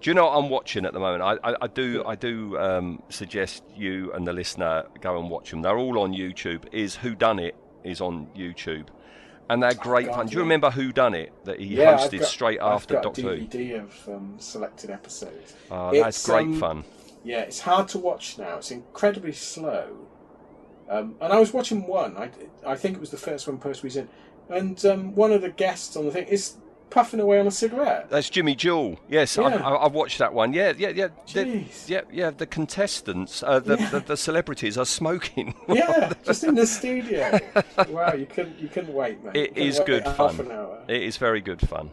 Do you know what I'm watching at the moment? I, I, I do I do um, suggest you and the listener go and watch them. They're all on YouTube. Is Who Done It is on YouTube, and they're great fun. Do you remember Who Done It that he yeah, I've hosted got- straight I've after got Doctor a Who? DVD of um, selected episodes. Oh, that's It's, great um, fun. Yeah, it's hard to watch now. It's incredibly slow. Um, and I was watching one. I, I think it was the first one Pertwee was in, and um, one of the guests on the thing is puffing away on a cigarette. That's Jimmy Jewel. Yes, I, Yeah. I, I watched that one. Yeah, yeah, yeah. The, Jeez. yeah, yeah. The contestants, uh, the, Yeah. the the celebrities are smoking. Yeah, just in the studio. Wow, you couldn't you couldn't wait, mate. It is good fun. It is very good fun.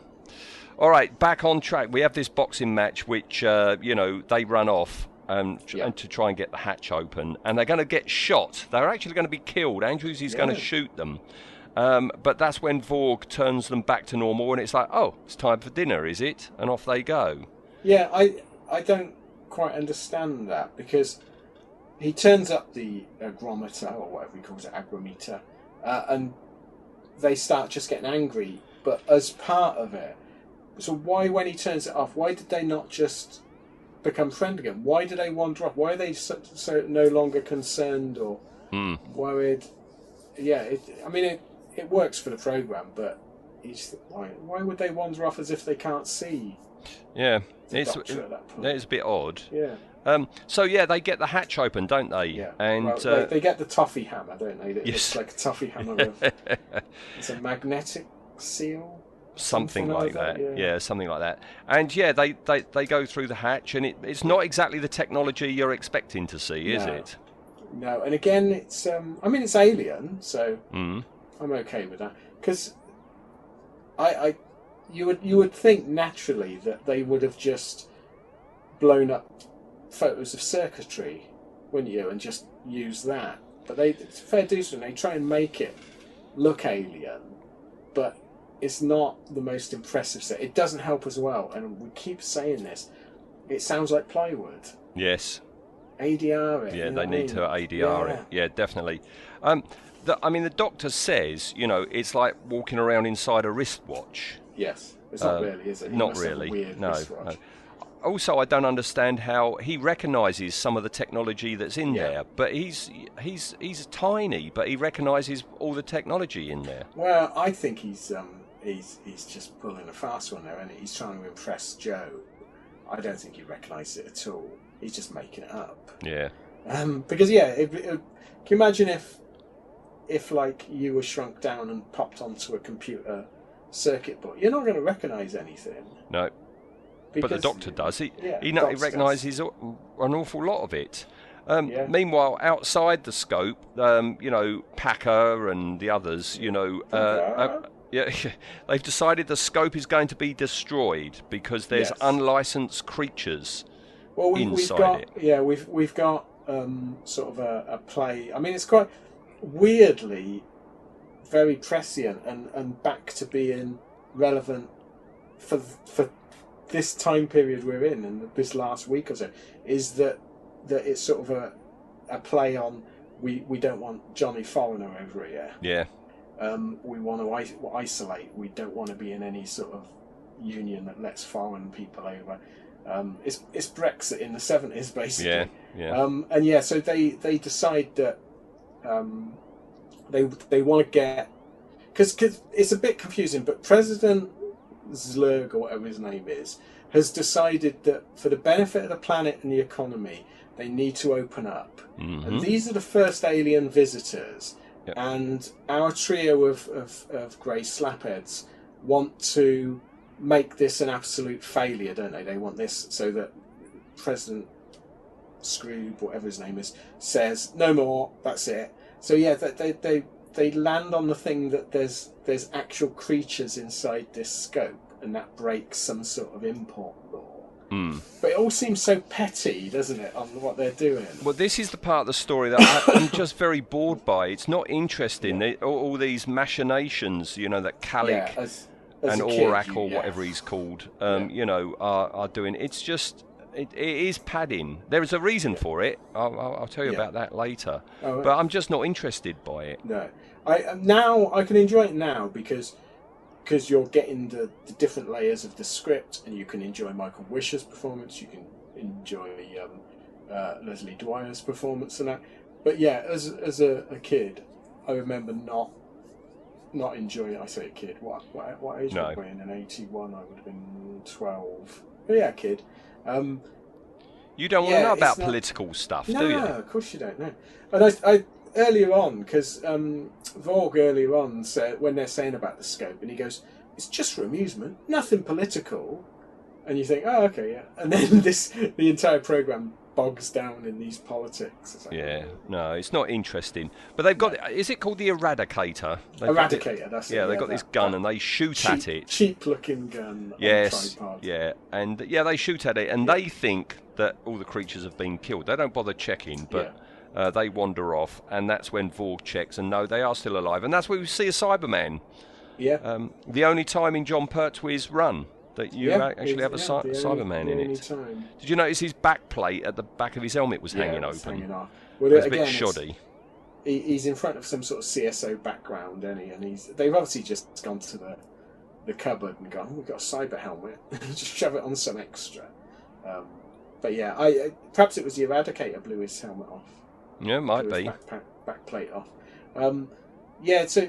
All right, back on track. We have this boxing match, which uh, you know they run off um, Yeah. and to try and get the hatch open, and they're going to get shot. They're actually going to be killed. Andrews is going to shoot them, um, but that's when Vorg turns them back to normal, and it's like, oh, it's time for dinner, is it? And off they go. Yeah, I I don't quite understand that because he turns up the agrometer or whatever he calls it, agrometer, uh, and they start just getting angry. But as part of it, so why when he turns it off, why did they not just become friend again? Why do they wander off? Why are they so, so no longer concerned or Hmm. worried? Yeah, it, I mean it it works for the program, but it's, why why would they wander off as if they can't see Yeah, it's doctor at that point? it's a bit odd. Yeah. Um, so yeah, they get the hatch open, don't they? Yeah, and well, uh, they, they get the toffee hammer, don't they? Yes. looks like a toffee hammer with it's a magnetic seal. something, something like like that. that, Yeah. yeah. something like that. And yeah, they, they, they go through the hatch, and it, it's not exactly the technology you're expecting to see, is No. it? No, and again, it's um, I mean, it's alien, so Mm. I'm okay with that because I, I, you would you would think naturally that they would have just blown up photos of circuitry, wouldn't you, and just use that. But they, it's fair decent. They try and make it look alien, but it's not the most impressive set. It doesn't help as well, and we keep saying this. It sounds like plywood. Yes. ADR it. Yeah, they I need mean? to ADR it. Yeah, definitely. Um, the, I mean, the doctor says, you know, it's like walking around inside a wristwatch. Yes, it's not Uh, really, is it? He Not must have a really. weird no, no. Also, I don't understand how he recognises some of the technology that's in Yeah. there, but he's he's he's tiny, but he recognises all the technology in there. Well, I think he's um, he's he's just pulling a fast one there, and he's trying to impress Jo. I don't think he recognises it at all. He's just making it up. Yeah. Um, because yeah, it, it, can you imagine if if like you were shrunk down and popped onto a computer circuit board? You're not going to recognise anything. No, but the doctor does. He Yeah, he, he recognises an awful lot of it. Um, Yeah. Meanwhile, outside the scope, um, you know, Packer and the others, you know, uh, uh, yeah, they've decided the scope is going to be destroyed because there's Yes. unlicensed creatures. Well, we, we've inside got it. yeah, we've we've got um, sort of a, a play. I mean, it's quite weirdly very prescient and, and back to being relevant for for this time period we're in and this last week or so. Is that that it's sort of a a play on we we don't want Johnny Foreigner over here. Yeah, Um, we want to isolate. We don't want to be in any sort of union that lets foreign people over. Um, it's it's Brexit in the seventies, basically. yeah, yeah. Um, and yeah, so they they decide that um, they they want to get because it's a bit confusing, but President Zlerg or whatever his name is has decided that for the benefit of the planet and the economy, they need to open up. Mhm. And these are the first alien visitors. Yep. And our trio of, of, of grey slapheads want to make this an absolute failure, don't they? They want this so that President Scroob, whatever his name is, says no more. That's it. So yeah, they they they, they land on the thing that there's there's actual creatures inside this scope, and that breaks some sort of import law. Mm. But it all seems so petty, doesn't it, on what they're doing? Well, this is the part of the story that I, I'm just very bored by. It's not interesting. They- all, all these machinations, you know, that Kalik yeah, as, as and kid, or yeah. whatever he's called, um, Yeah. you know, are, are doing. It's just, it, it is padding. There is a reason for it. I'll, I'll, I'll tell you Yeah. about that later. Oh, But I'm just not interested by it. No, I um, now I can enjoy it now because because you're getting the, the different layers of the script, and you can enjoy Michael Wisher's performance. You can enjoy um, uh, Leslie Dwyer's performance and that. But yeah, as as a, a kid, I remember not not enjoying. it. I say a kid. What what, what age No. were we in? In eighty one, I would have been twelve. But yeah, kid. Um, You don't want Yeah, to know about not- political stuff, no, do you? No, of course you don't know. And I, I, earlier on, because um, Vorg earlier on said when they're saying about the scope, and he goes, "It's just for amusement, nothing political," and you think, "Oh, okay, yeah," and then this the entire program bogs down in these politics. Yeah, no, it's not interesting. But they've got. Is it called the Eradicator? They've got Eradicator, that's it, Yeah, they've yeah, got this gun and they shoot cheap, at it. cheap-looking gun. Yes, yeah, and yeah, they shoot at it, and they think that all the creatures have been killed. They don't bother checking, but uh, they wander off, and that's when Vorg checks, and no, they are still alive, and that's where we see a Cyberman. yeah. Um, the only time in Jon Pertwee's run that you yeah, actually have a yeah, cy- the only- Cyberman in it. time. Did you notice his back plate at the back of his helmet was Yeah, hanging it's open? hanging. Well, It was a bit shoddy. he's in front of some sort of CSO background, and he and he's they've obviously just gone to the the cupboard and gone, oh, we've got a cyber helmet, just shove it on some extra. Um, but yeah, I, I perhaps it was the Eradicator blew his helmet off, Yeah, might blew be. back, back, back plate off. Um, yeah, so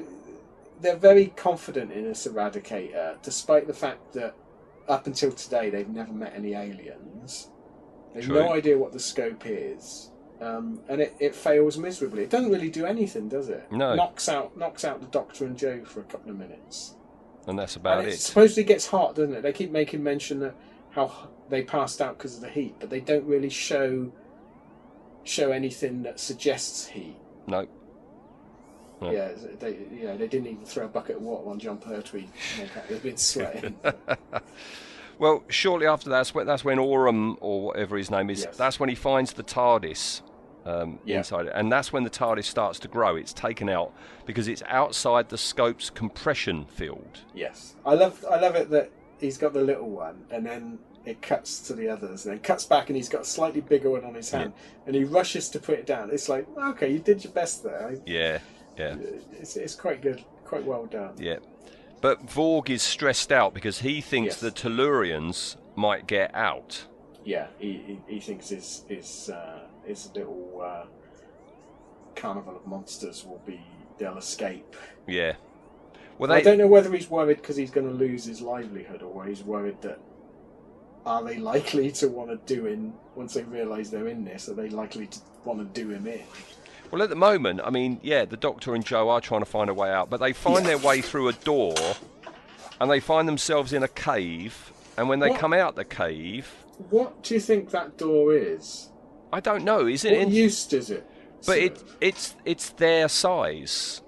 they're very confident in this Eradicator, despite the fact that up until today they've never met any aliens. They've True. no idea what the scope is. Um, and it, it fails miserably. It doesn't really do anything, does it? No. Knocks out knocks out the Doctor and Jo for a couple of minutes. And that's about and it it. supposedly gets hot, doesn't it? They keep making mention that how they passed out because of the heat, but they don't really show show anything that suggests heat. No. Yeah, they you know they didn't even throw a bucket of water on Jon Pertwee. They've been sweating. Well, shortly after that's when that's when Orum or whatever his name is. Yes. That's when he finds the TARDIS um, Yeah. inside it, and that's when the TARDIS starts to grow. It's taken out because it's outside the scope's compression field. yes, I love I love it that he's got the little one, and then it cuts to the others, and then cuts back, and he's got a slightly bigger one on his hand, and he rushes to put it down. It's like okay, you did your best there. Yeah, yeah, It's, it's quite good, quite well done. yeah. But Vorg is stressed out because he thinks Yes. the Tellurians might get out. Yeah, he, he, he thinks his his uh, his little uh, carnival of monsters will be they'll escape. Yeah. Well, I don't know whether he's worried because he's going to lose his livelihood, or whether he's worried that are they likely to want to do him in, once they realise they're in this? Are they likely to want to do him in? Well, at the moment, I mean, yeah, the Doctor and Jo are trying to find a way out, but they find their way through a door, and they find themselves in a cave. And when they What? come out the cave, What do you think that door is? I don't know. Is it? What In, use does it? but it it's it's their size,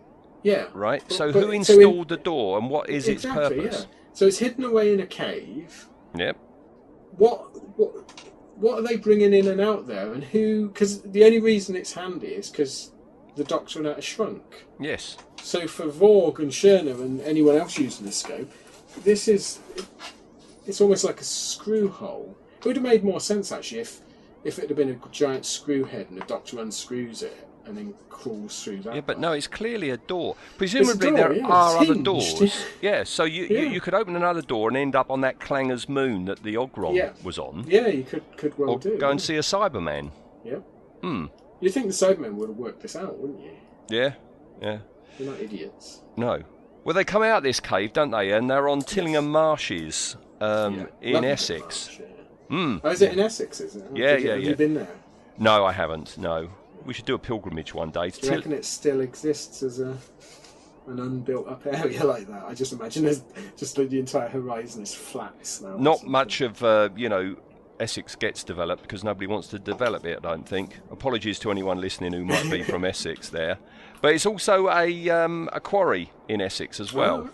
yeah right? But- so but- who so in- installed the door, and what is exactly, its purpose? Yeah. So it's hidden away in a cave. Yep. what what what are they bringing in and out there, and who? Because the only reason it's handy is because the Doctor and Out shrunk. Yes. So for Vorg and Shirna and anyone else using the scope, this is it's almost like a screw hole. It would have made more sense actually if if it had been a giant screw head and the Doctor unscrews it and then crawls through that. Yeah, but no, it's clearly a door. Presumably door, there yeah, are other hinged. doors. yeah, so you, Yeah. you you could open another door and end up on that Clanger's moon that the Ogron Yeah. was on, Yeah, you could could well or do. go and see a Cyberman. Yeah. Hmm. You think the Cybermen would have worked this out, wouldn't you? Yeah. Yeah. They're not idiots. No. Well, they come out this cave, don't they? And they're on Tillingham Marshes um, in Essex. marsh. Hmm. Oh, is it in Essex? Isn't it? Oh, Yeah, did you- yeah, have yeah. you been there? No, I haven't. No. We should do a pilgrimage one day. Do you reckon it still exists as a an unbuilt up area like that? I just imagine there's just the entire horizon is flats now. Not much of, uh, you know, Essex gets developed because nobody wants to develop it, I don't think. Apologies to anyone listening who might be from Essex there. But it's also a, um, a quarry in Essex as well.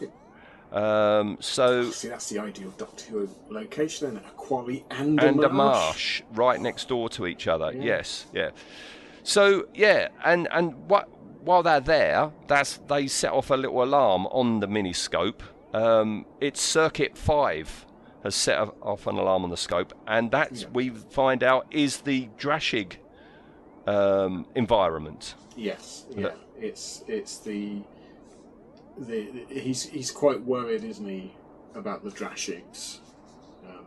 Oh. Um, so, See, that's the ideal Doctor Who location, and a quarry and, and a a marsh right next door to each other. Yeah. Yes, yeah. So yeah, and and what while they're there, that's they set off a little alarm on the miniscope. Um, it's circuit five has set off an alarm on the scope, and that Yeah. we find out is the Drashig um, environment. Yes, yeah. Look. It's it's the the he's he's quite worried, isn't he, about the Drashigs um,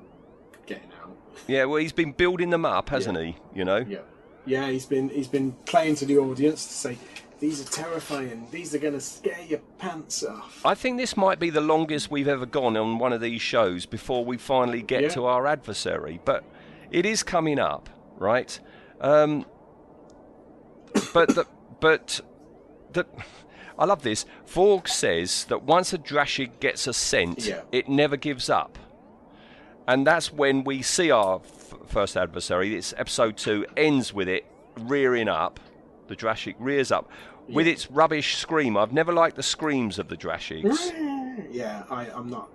getting out. Yeah, well, he's been building them up, hasn't Yeah. he? You know. Yeah, yeah. He's been he's been playing to the audience to say these are terrifying. These are going to scare your pants off. I think this might be the longest we've ever gone on one of these shows before we finally get Yeah. to our adversary. But it is coming up, right? Um, but the but the, I love this. Vorg says that once a Drashig gets a scent, Yeah. it never gives up. And that's when we see our first adversary. It's episode two, ends with it rearing up. The Drashig rears up with its rubbish scream. I've never liked the screams of the Drashigs. Yeah, I, I'm not.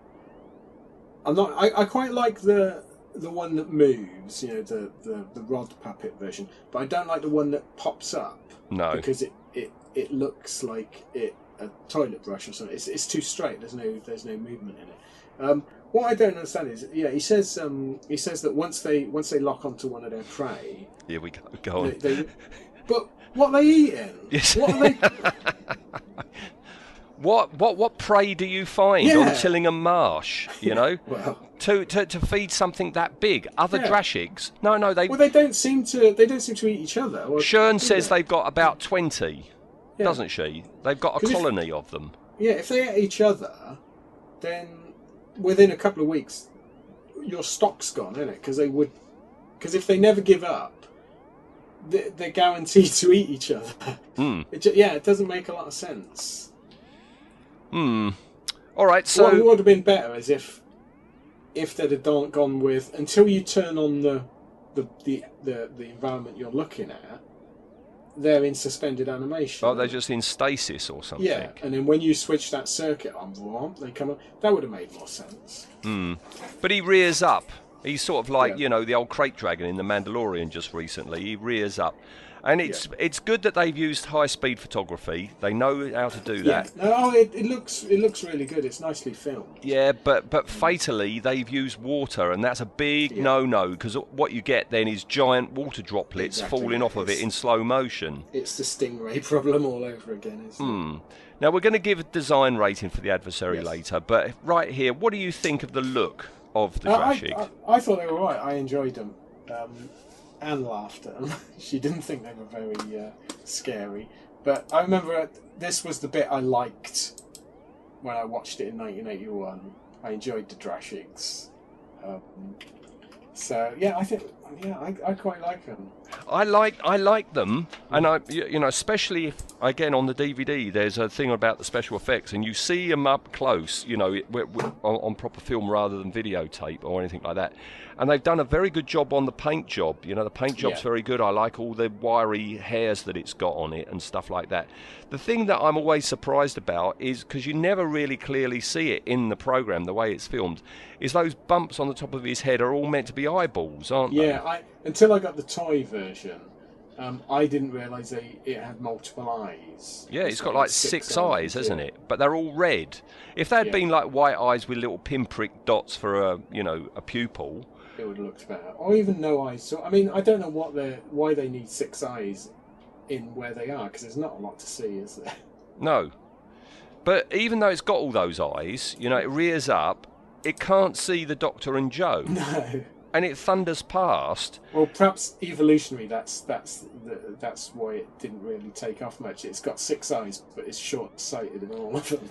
I'm not. I, I quite like the the one that moves. You know, the, the the rod puppet version. But I don't like the one that pops up No. because it it, it looks like it a toilet brush or something. It's, it's too straight. There's no there's no movement in it. Um, what I don't understand is, yeah, he says um, he says that once they once they lock onto one of their prey, Here we go. Go on. they, they, but what are they eating? Yes. What are they? What what what prey do you find Yeah. on Tillingham Marsh? You know, well, to, to to feed something that big. Other Yeah. Drashigs? No, no. They well, they don't seem to they don't seem to eat each other. or- Shern says they? they've got about twenty, Yeah. doesn't she? They've got a 'Cause if- colony of them. Yeah, if they eat each other, then within a couple of weeks, your stock's gone, isn't it? Because they would, because if they never give up, they- they're guaranteed to eat each other. Hmm. It ju- yeah, it doesn't make a lot of sense. Hmm. All right. So what would have been better is if, if they'd have gone with until you turn on the, the the the, the environment you're looking at, they're in suspended animation. oh, they're just in stasis or something. yeah, and then when you switch that circuit on, they come up. That would have made more sense. Hmm. But he rears up. He's sort of like Yeah. you know the old krayt dragon in the Mandalorian just recently. He rears up, and it's it's good that they've used high speed photography. They know how to do Yeah, that. no, oh, it, it looks it looks really good. It's nicely filmed. Yeah, but but fatally they've used water, and that's a big Yeah. no-no because what you get then is giant water droplets Exactly, falling yeah, off of it in slow motion. It's the stingray problem all over again. Isn't Hmm. Now we're going to give a design rating for the adversary Yes. later, but right here, what do you think of the look of the it? I, I, I thought they were right. I enjoyed them. Um, At them. she didn't think they were very uh, scary. But I remember this was the bit I liked when I watched it in 1981. I enjoyed the Drashigs. Um, so yeah, I think yeah, I, I quite like them. I like I like them, and I you know especially if again on the DVD there's a thing about the special effects, and you see them up close, you know, it- w- w- on, on proper film rather than videotape or anything like that. And they've done a very good job on the paint job. You know, the paint job's Yeah. very good. I like all the wiry hairs that it's got on it and stuff like that. The thing that I'm always surprised about is because you never really clearly see it in the program the way it's filmed, is those bumps on the top of his head are all meant to be eyeballs, aren't they? Yeah, I until I got the toy version, um, I didn't realise they it had multiple eyes. Yeah, it's got like six, eyes, hasn't yeah. it? But they're all red. If they had Yeah. been like white eyes with little pinprick dots for a, you know, a pupil, It would have looked better, or even no eyes. So I mean, I don't know what they why they need six eyes in where they are because there's not a lot to see, is there? no. But even though it's got all those eyes, you know, it rears up, it can't see the Doctor and Jo, No. And it thunders past. Well, perhaps evolutionary. That's that's the, that's why it didn't really take off much. It's got six eyes, but it's short-sighted in all of them.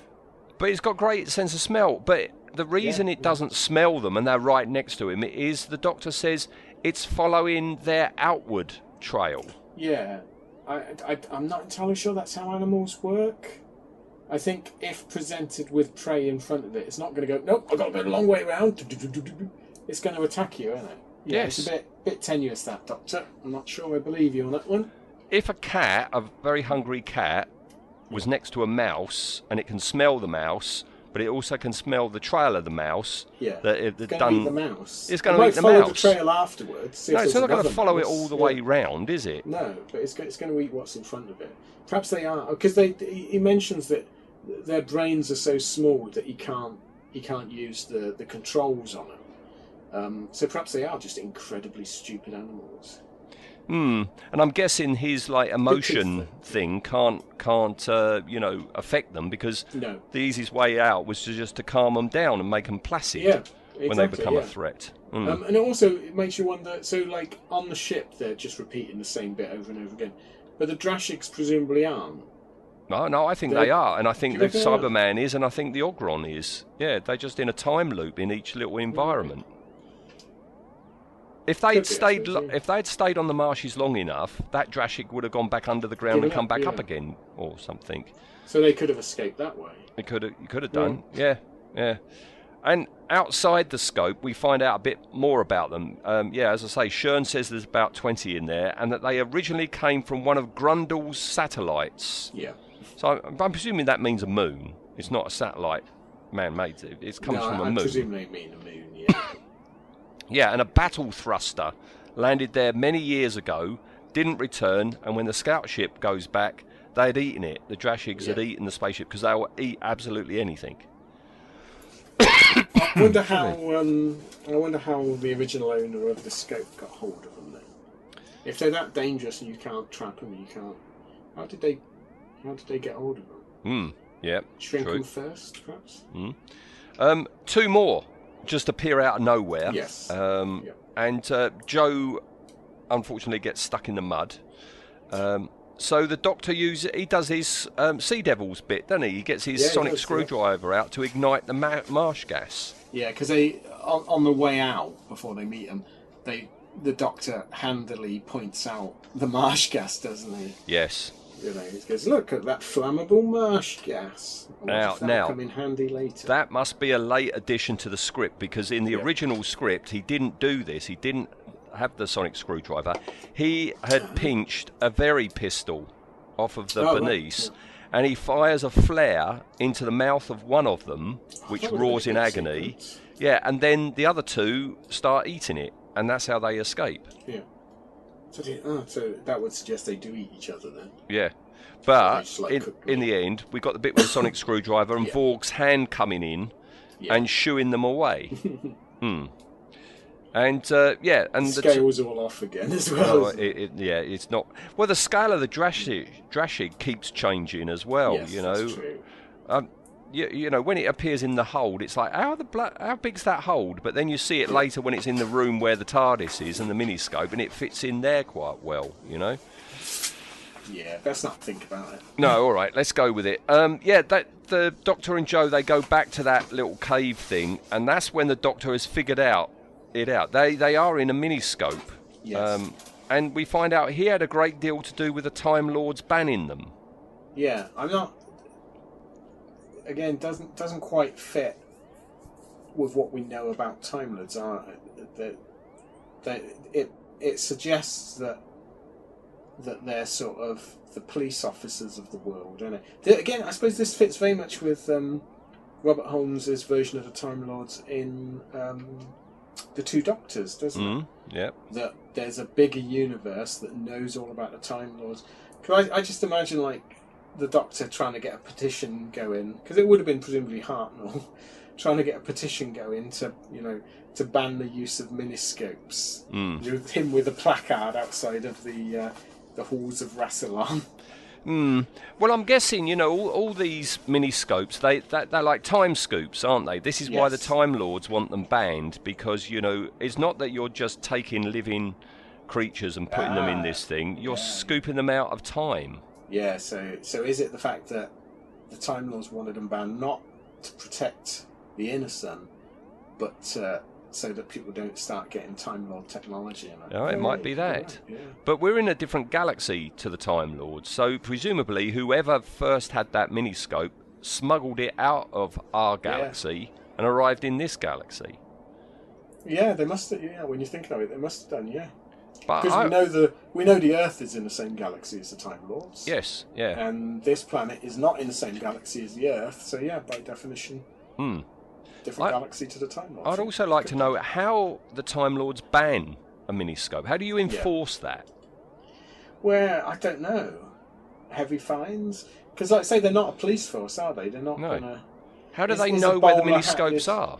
But it's got great sense of smell. But the reason Yeah, it doesn't smell them and they're right next to him is the Doctor says it's following their outward trail. Yeah, I, I I'm not entirely sure that's how animals work. I think if presented with prey in front of it, it's not going to go. Nope, I've got to go a long way around. It's going to attack you, isn't it? Yeah, Yes. It's a bit bit tenuous that doctor. I'm not sure I believe you on that one. if a cat, a very hungry cat, was next to a mouse and it can smell the mouse, but it also can smell the trail of the mouse, Yeah. that it, It's going to done. eat the mouse. It's It gonna eat the follow the trail afterwards. No, it's not going to follow it all the Yeah. way round, is it? No, but it's, it's going to eat what's in front of it. Perhaps they are oh, because they he he mentions that their brains are so small that he can't he can't use the, the controls on them. Um, so perhaps they are just incredibly stupid animals. Hmm. And I'm guessing his like emotion thing can't can't uh, you know affect them because No. the easiest way out was to just to calm them down and make them placid Yeah, exactly, when they become a threat. Hmm. Um, and it also it makes you wonder. So, like on the ship, they're just repeating the same bit over and over again, but the Drashigs presumably aren't. No, no, I think They- they are, and I think the? Cyberman is, and I think the Ogron is. Yeah, they're just in a time loop in each little environment. If they'd be, I stayed, lo- if they'd stayed on the marshes long enough, that Drashig would have gone back under the ground and come up, back yeah. up again, or something. So they could have escaped that way. It could have, you could have done, yeah, yeah. And outside the scope, we find out a bit more about them. Um, yeah, as I say, Shern says there's about 20 in there, and that they originally came from one of Grundle's satellites. Yeah. So I'm, I'm presuming that means a moon. It's not a satellite man-made. It, it comes no, from a I moon. I presume they mean a moon. Yeah. Yeah, and a battle thruster landed there many years ago, didn't return, and when the scout ship goes back, they had eaten it. The Drashigs had eaten the spaceship because they will eat absolutely anything. I wonder how. Um, I wonder how the original owner of the scope got hold of them. Then, if they're that dangerous and you can't trap them, you can't. How did they? How did they get hold of them? Hmm. Yeah. Shrink true. them first, perhaps. Um, two more just appear out of nowhere. Yes. Um, Yep. And uh, Jo, unfortunately, gets stuck in the mud. Um, so the doctor uses he does his um, Sea Devils bit, doesn't he? He gets his Yeah, sonic does, yeah. screwdriver out to ignite the ma- marsh gas. Yeah, because they on, on the way out before they meet him, they the doctor handily points out the marsh gas, doesn't he? Yes. You know, he goes, "Look at that flammable marsh gas." Now- now- come in handy later. That must be a late addition to the script because in the Yeah. original script he didn't do this. He didn't have the sonic screwdriver. He had pinched a very pistol off of the Oh, right, Bernice, yeah. and he fires a flare into the mouth of one of them, oh, which that roars in agony. sequence. Yeah, and then the other two start eating it, and that's how they escape. Yeah. So, they- oh, so that would suggest they do eat each other then. Yeah. But just like in, in the end, we got the bit with the sonic screwdriver and Yeah. Vorg's hand coming in Yeah. and shooing them away. hmm. And uh, yeah, and the t- Scales all off again as well. oh, it, it, yeah, it's not. Well, the scale of the Drashig, Drashig keeps changing as well. yes, you that's know, true. um, you, you know when it appears in the hold, it's like how the bla- how big's that hold? But then you see it later when it's in the room where the TARDIS is and the miniscope, and it fits in there quite well. You know. Yeah, let's not think about it. No, all right, let's go with it. Um, yeah, that the Doctor and Jo they go back to that little cave thing, and that's when the Doctor has figured out it out. They they are in a miniscope, Yes. um, and we find out he had a great deal to do with the Time Lords banning them. Yeah, I'm not. Again, doesn't doesn't quite fit with what we know about Time Lords, are it? That that it it suggests that that they're sort of the police officers of the world, don't it? Again, I suppose this fits very much with um, Robert Holmes's version of the Time Lords in um, the Two Doctors, doesn't it? Mm, yeah, that there's a bigger universe that knows all about the Time Lords. Cause I, I just imagine like the Doctor trying to get a petition going because it would have been presumably Hartnell trying to get a petition going to you know to ban the use of miniscopes. Mm. With him with a placard outside of the uh, the halls of Rassilon. Mm. Well, I'm guessing you know all, all these miniscopes. They that, they're like time scoops, aren't they? This is why the Time Lords want them banned because you know it's not that you're just taking living creatures and putting them in Ah, this thing. You're yeah. scooping them out of time. Yeah, so so is it the fact that the Time Lords wanted them banned not to protect the innocent, but uh, so that people don't start getting Time Lord technology in it? Oh, it might be that. Yeah. But we're in a different galaxy to the Time Lords, so presumably whoever first had that miniscope smuggled it out of our galaxy and arrived in this galaxy. yeah, they must. Have, yeah, when you think of it, they must have done. Yeah, But because I, we know the we know the Earth is in the same galaxy as the Time Lords. yes, yeah. And this planet is not in the same galaxy as the Earth, so yeah, by definition, Hmm. different I- galaxy to the Time Lords. I'd also like to know how the Time Lords ban a miniscope. How do you enforce that? Where I don't know, heavy fines. Because, like I say, they're not a police force, are they? They're not No. gonna. How do Is- they know where the miniscopes is- are?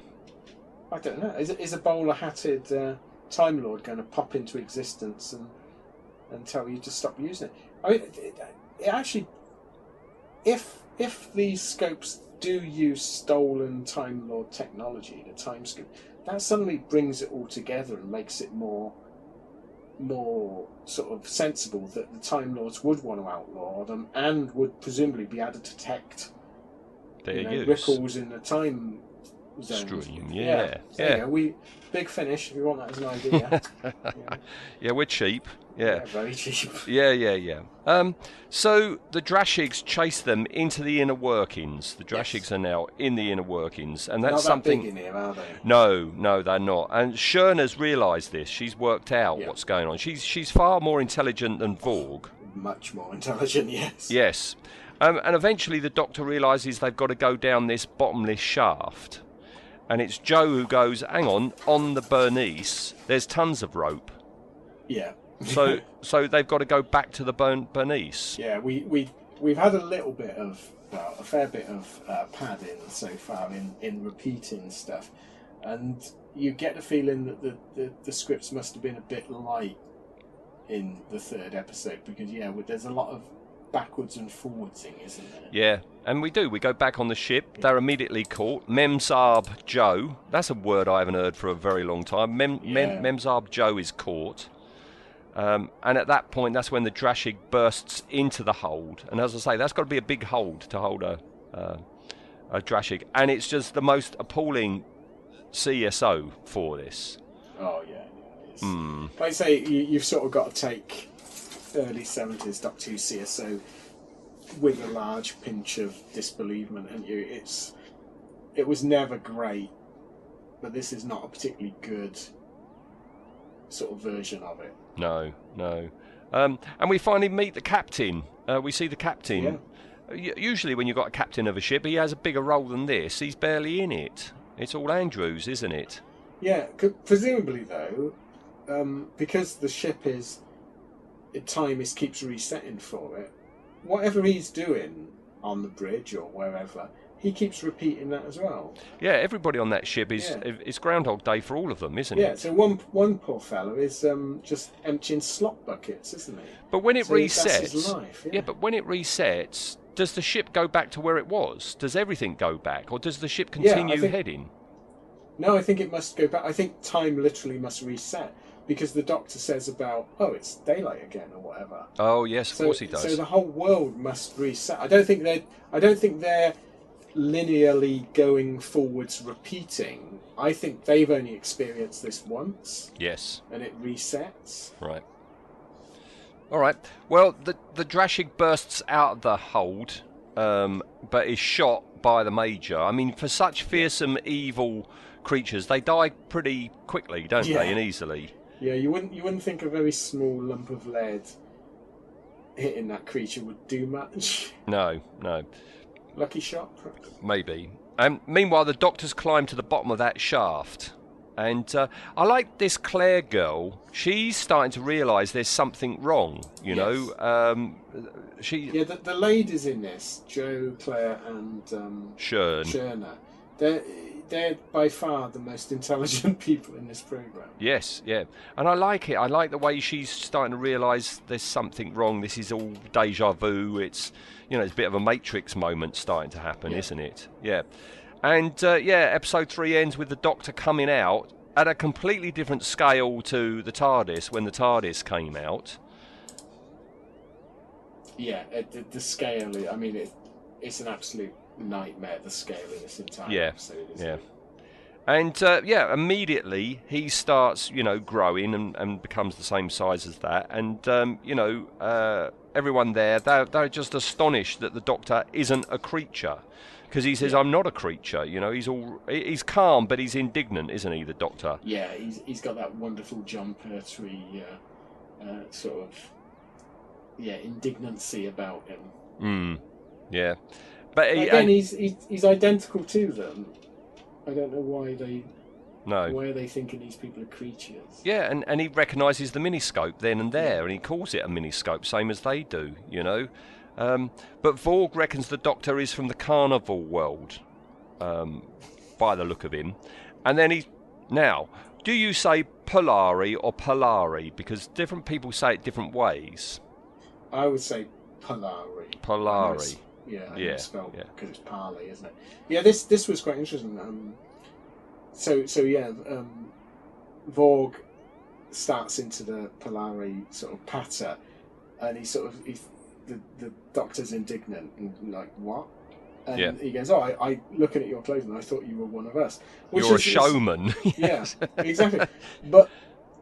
I don't know. Is, is a bowler hatted uh, Time Lord going to pop into existence and and tell you to stop using it? I mean, it, it, actually, if if these scopes do use stolen Time Lord technology, the Time Scope, that suddenly brings it all together and makes it more more sort of sensible that the Time Lords would want to outlaw them and would presumably be able to detect you know, ripples in the time zones. Stream, yeah. yeah, yeah. We big finish. If you want that as an idea. yeah. Yeah, we're cheap. Yeah. Yeah, very cheap. Yeah, yeah, yeah. Um, so the Drashigs chase them into the inner workings. The Yes. Drashigs are now in the inner workings, and Not that's that something. big in here, are they? No, no, they're not. And Shirna's realised this. She's worked out what's going on. She's she's far more intelligent than Vorg. Much more intelligent, yes. Yes. Um, and eventually the Doctor realises they've got to go down this bottomless shaft. And it's Jo who goes, hang on, on the Bernice, there's tons of rope. Yeah. So so they've got to go back to the Bern- Bernice. Yeah, we we we've had a little bit of well, a fair bit of uh, padding so far in in repeating stuff, and you get the feeling that the, the the scripts must have been a bit light in the third episode because yeah, there's a lot of backwards and forwardsing, isn't there? Yeah, and we do. We go back on the ship. They're immediately caught. Memsarb Jo. That's a word I haven't heard for a very long time. Mem- Mem- Memsarb Jo is caught. Um, and at that point, that's when the Drashig bursts into the hold. And as I say, that's got to be a big hold to hold a, uh, a Drashig. And it's just the most appalling CSO for this. Oh yeah, yeah. Like I say, you, you've sort of got to take early seventies Doctor Who CSO with a large pinch of disbelievement, and you it's it was never great, but this is not a particularly good sort of version of it. No, no. Um, and we finally meet the captain. Uh, we see the captain. Yeah. Usually, when you've got a captain of a ship, he has a bigger role than this. He's barely in it. It's all Andrews, isn't it? Yeah, presumably though, um, because the ship is time is keeps resetting for it. Whatever he's doing on the bridge or wherever, he keeps repeating that as well. Yeah, everybody on that ship is Yeah. it's Groundhog Day for all of them, isn't Yeah, it? Yeah. So one one poor fellow is um, just emptying slop buckets, isn't he? But when it So resets, life, yeah. but when it resets, does the ship go back to where it was? Does everything go back, or does the ship Yeah, continue think- heading? No, I think it must go back. I think time literally must reset because the doctor says about oh it's daylight again or whatever. Oh yes, of So, course he does. so the whole world must reset. I don't think they. I don't think they're linearly going forwards, repeating. I think they've only experienced this once, Yes, and it resets. right. All right. Well, the the Drashig bursts out of the hold, um, but is shot by the Major. I mean, for such fearsome, evil creatures, they die pretty quickly, don't Yeah. they, and easily. Yeah, you wouldn't. You wouldn't think a very small lump of lead hitting that creature would do much. No, no. Lucky shot. perhaps? Maybe. Um, meanwhile, the doctors climb to the bottom of that shaft. And uh, I like this Claire girl. She's starting to realise there's something wrong, you Yes. know. Um, she. Yeah, the, the ladies in this, Jo, Claire, and um, Shern. Shirna, they're they're by far the most intelligent people in this program. Yes, yeah. And I like it. I like the way she's starting to realise there's something wrong. This is all deja vu. It's, you know, it's a bit of a Matrix moment starting to happen, Yeah. isn't it? Yeah. And, uh, yeah, episode three ends with the Doctor coming out at a completely different scale to the TARDIS when the TARDIS came out. Yeah, the, the scale. I mean, it, it's an absolute nightmare. The scale in this entire Yeah, episode. Yeah. It? And uh, yeah, immediately he starts, you know, growing and, and becomes the same size as that. And um, you know, uh, everyone there, they're, they're just astonished that the Doctor isn't a creature, because he says, "I'm not a creature." You know, he's all he's calm, but he's indignant, isn't he, the Doctor? Yeah, he's he's got that wonderful Jon Pertwee uh, uh, sort of yeah indignancy about him. Mm. Yeah, but he, Again, and- he's, he's he's identical to them. I don't know why they no. why are they thinking these people are creatures. Yeah, and, and he recognises the miniscope then and there, and he calls it a miniscope, same as they do, you know. Um, but Vorg reckons the Doctor is from the carnival world, um, by the look of him. And then he. Now, do you say Polari or Polari? Because different people say it different ways. I would say Polari. Polari. I know it's- Yeah, I Yeah, it's spelled yeah. because it's Parley, isn't it? Yeah, this this was quite interesting. Um, so so yeah, um, Vorg starts into the Polari sort of patter, and he sort of he, the the Doctor's indignant and like what? And Yeah. he goes, "Oh, I, I looking at your clothing, I thought you were one of us." Which You're a is- is- showman. yeah, exactly. But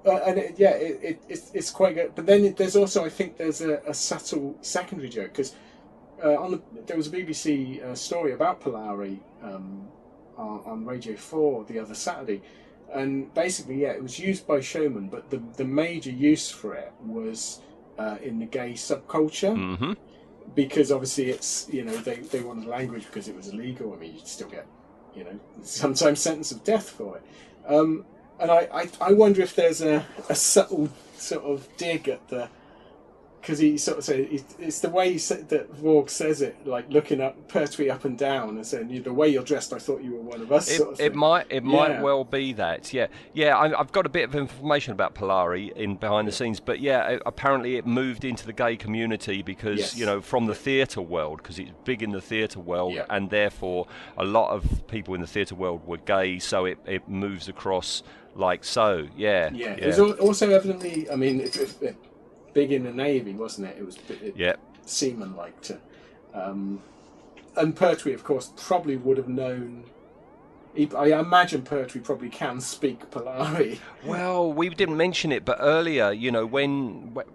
uh, and it, yeah, it, it, it's it's quite good. But then there's also I think there's a, a subtle secondary joke because uh, on the, there was a BBC uh, story about Polari um, on, on Radio Four the other Saturday, and basically yeah, it was used by showmen, but the the major use for it was uh, in the gay subculture hmm because obviously it's you know they, they wanted language because it was illegal. I mean, you'd still get you know sometimes sentence of death for it. Um, and I, I, I wonder if there's a, a subtle sort of dig at the because he sort of said it's the way he said, that Vorg says it, like looking up Pertwee up and down and saying, the way you're dressed, I thought you were one of us." It, sort of it might it might well be that yeah yeah I, I've got a bit of information about Polari in behind the scenes but yeah a- apparently it moved into the gay community because Yes. you know from the theatre world because it's big in the theatre world Yeah. and therefore a lot of people in the theatre world were gay so it, it moves across like so yeah Yeah, it was al- also evidently. I mean, it, it, it, big in the navy, wasn't it? It was it, yeah seamen like to. Um, and Pertwee, of course, probably would have known. He, I imagine Pertwee probably can speak Polari. Well, we didn't mention it, but earlier, you know, when wh-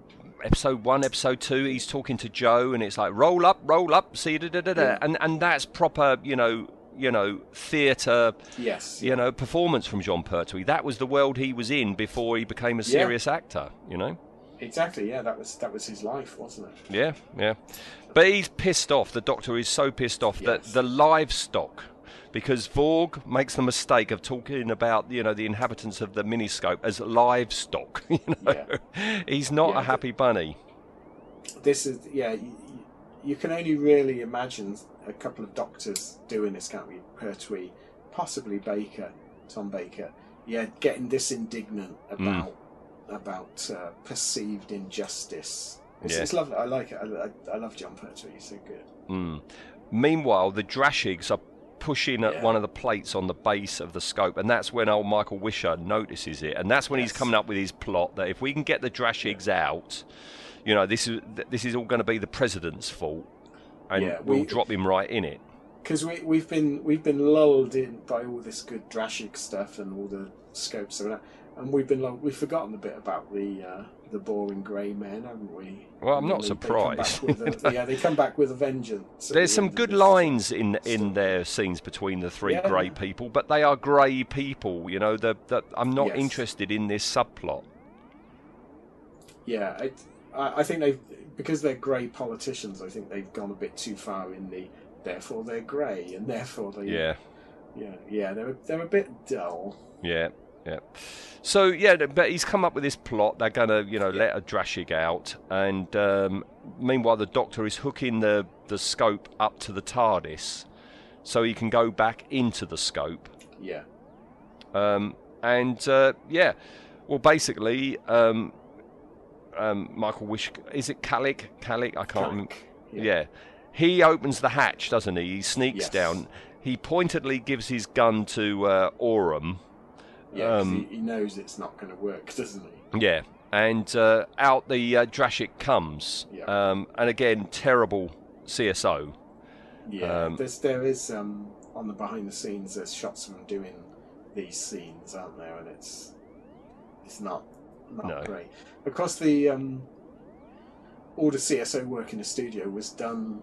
episode one, episode two, he's talking to Jo, and it's like roll up, roll up, see da da da da, Yeah. and and that's proper, you know, you know, theatre, Yes. you know, performance from Jon Pertwee. That was the world he was in before he became a Yeah. serious actor. You know. Exactly. Yeah, that was that was his life, wasn't it? Yeah, yeah. But he's pissed off. The doctor is so pissed off that the livestock, because Vorg makes the mistake of talking about you know the inhabitants of the miniscope as livestock. You know, he's not Yeah, a happy bunny. This is yeah. You, you can only really imagine a couple of doctors doing this, can't we? Pertwee, possibly Baker, Tom Baker. Yeah, getting this indignant Hmm. about about uh, perceived injustice. It's, Yeah. it's lovely. I like it. I, I, I love Jon Pertwee. He's so good. Mm. Meanwhile, the Drashigs are pushing at Yeah. one of the plates on the base of the scope, and that's when old Michael Wisher notices it, and that's when he's coming up with his plot that if we can get the Drashigs out, you know, this is this is all going to be the president's fault, and Yeah, we'll we- drop him right in it. because we we've been we've been lulled in by all this good Drashig stuff and all the scopes and that, and we've been lulled, we've forgotten a bit about the uh, the boring grey men, haven't we? Well, I'm not they- they surprised. with a- yeah, they come back with a vengeance. There's the some good lines in in their scenes between the three Yeah. grey people, but they are grey people. You know, the, the, I'm not Yes. interested in this subplot. Yeah, I, I I think they because they're grey politicians. I think they've gone a bit too far in the. Therefore, they're grey, and therefore they. Yeah. Yeah, yeah, they're they're a bit dull. Yeah, yeah. So yeah, but he's come up with this plot. They're gonna, you know, let a Drashig out, and um, meanwhile the Doctor is hooking the the scope up to the TARDIS, so he can go back into the scope. Yeah, Um, and uh, yeah, well, basically, um, um, Michael Wish is it Kalik? Kalik? I can't remember. Yeah. Yeah. He opens the hatch, doesn't he? He sneaks Yes. down. He pointedly gives his gun to uh, Orum. Yeah. Um, he, he knows it's not going to work, doesn't he? Yeah, and uh, out the uh, Drashig comes, Yeah. um, and again terrible CSO. Yeah, Um, there's there is um, on the behind the scenes. There's shots of them doing these scenes, aren't there? And it's it's not not No. great. Of course, the um, all the CSO work in the studio was done.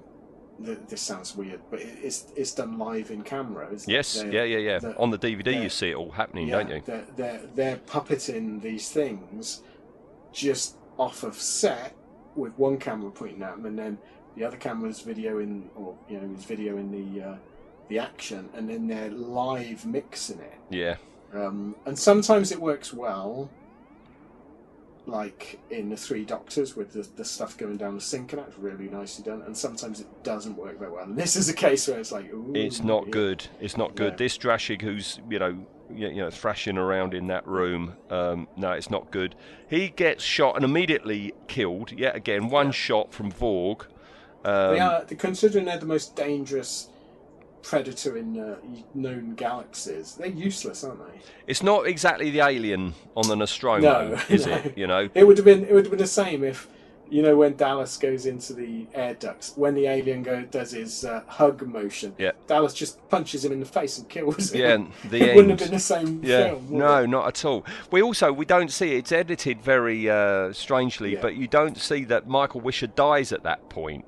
Th this sounds weird, but it's it's done live in camera. Isn't it? Yes, They're- yeah, yeah, yeah. they're- On the DVD, you see it all happening, yeah, don't you? They're, they're, they're puppeting these things just off of set with one camera pointing at them, and then the other camera's videoing, or you know, is videoing the uh, the action, and then they're live mixing it. Yeah, Um, and sometimes it works well, like in the Three Doctors with the, the stuff going down the sink, and that's really nicely done. And sometimes it doesn't work very well. And this is a case where it's like, ooh, it's not yeah. good. It's not good. No. This Drashig, who's you know, you, you know, thrashing around in that room, um, no, it's not good. He gets shot and immediately killed. Yet again, one Yeah. shot from Vorg. Um, They are considering they're the most dangerous predator in uh, known galaxies. They're useless, aren't they? It's not exactly the alien on the Nostromo, No, is no. it? You know, It would have been it would have been the same if You know when Dallas goes into the air ducts, when the alien go does his uh, hug motion, Yeah. Dallas just punches him in the face and kills him. Yeah, the it wouldn't have been the same Yeah, film. no, it? not at all. We also we don't see it's edited very uh, strangely, Yeah. but you don't see that Michael Wisher dies at that point.